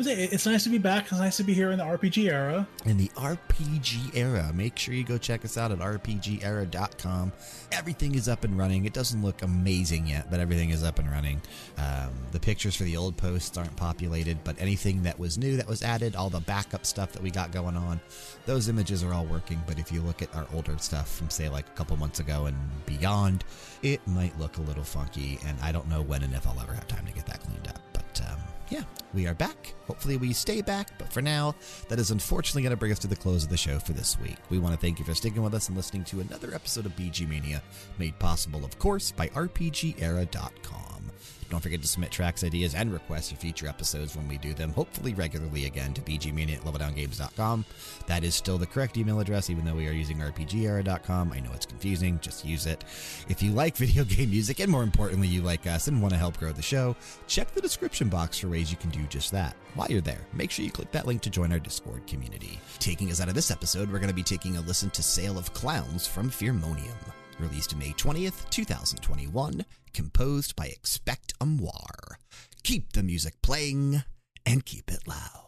It's nice to be back. It's nice to be here in the RPG era. in the RPG era. Make sure you go check us out at rpgera.com. Everything is up and running. It doesn't look amazing yet, but everything is up and running. Um, the pictures for the old posts aren't populated, but anything that was new that was added, all the backup stuff that we got going on, those images are all working. But if you look at our older stuff from, say, like a couple months ago and beyond, it might look a little funky, and I don't know when and if I'll ever have time to get that cleaned up. But um, yeah, we are back. Hopefully, we stay back. But for now, that is unfortunately going to bring us to the close of the show for this week. We want to thank you for sticking with us and listening to another episode of VG Mania, made possible, of course, by RPGera.com. Don't forget to submit tracks, ideas, and requests for future episodes when we do them, hopefully regularly again, to vgmania at leveldowngames.com. That is still the correct email address, even though we are using rpgera.com. I know it's confusing, just use it. If you like video game music, and more importantly, you like us and want to help grow the show, check the description box for ways you can do just that. While you're there, make sure you click that link to join our Discord community. Taking us out of this episode, we're going to be taking a listen to Sale of Clowns from Fearmonium released May 20th, 2021, composed by Expect Amoir. Keep the music playing and keep it loud.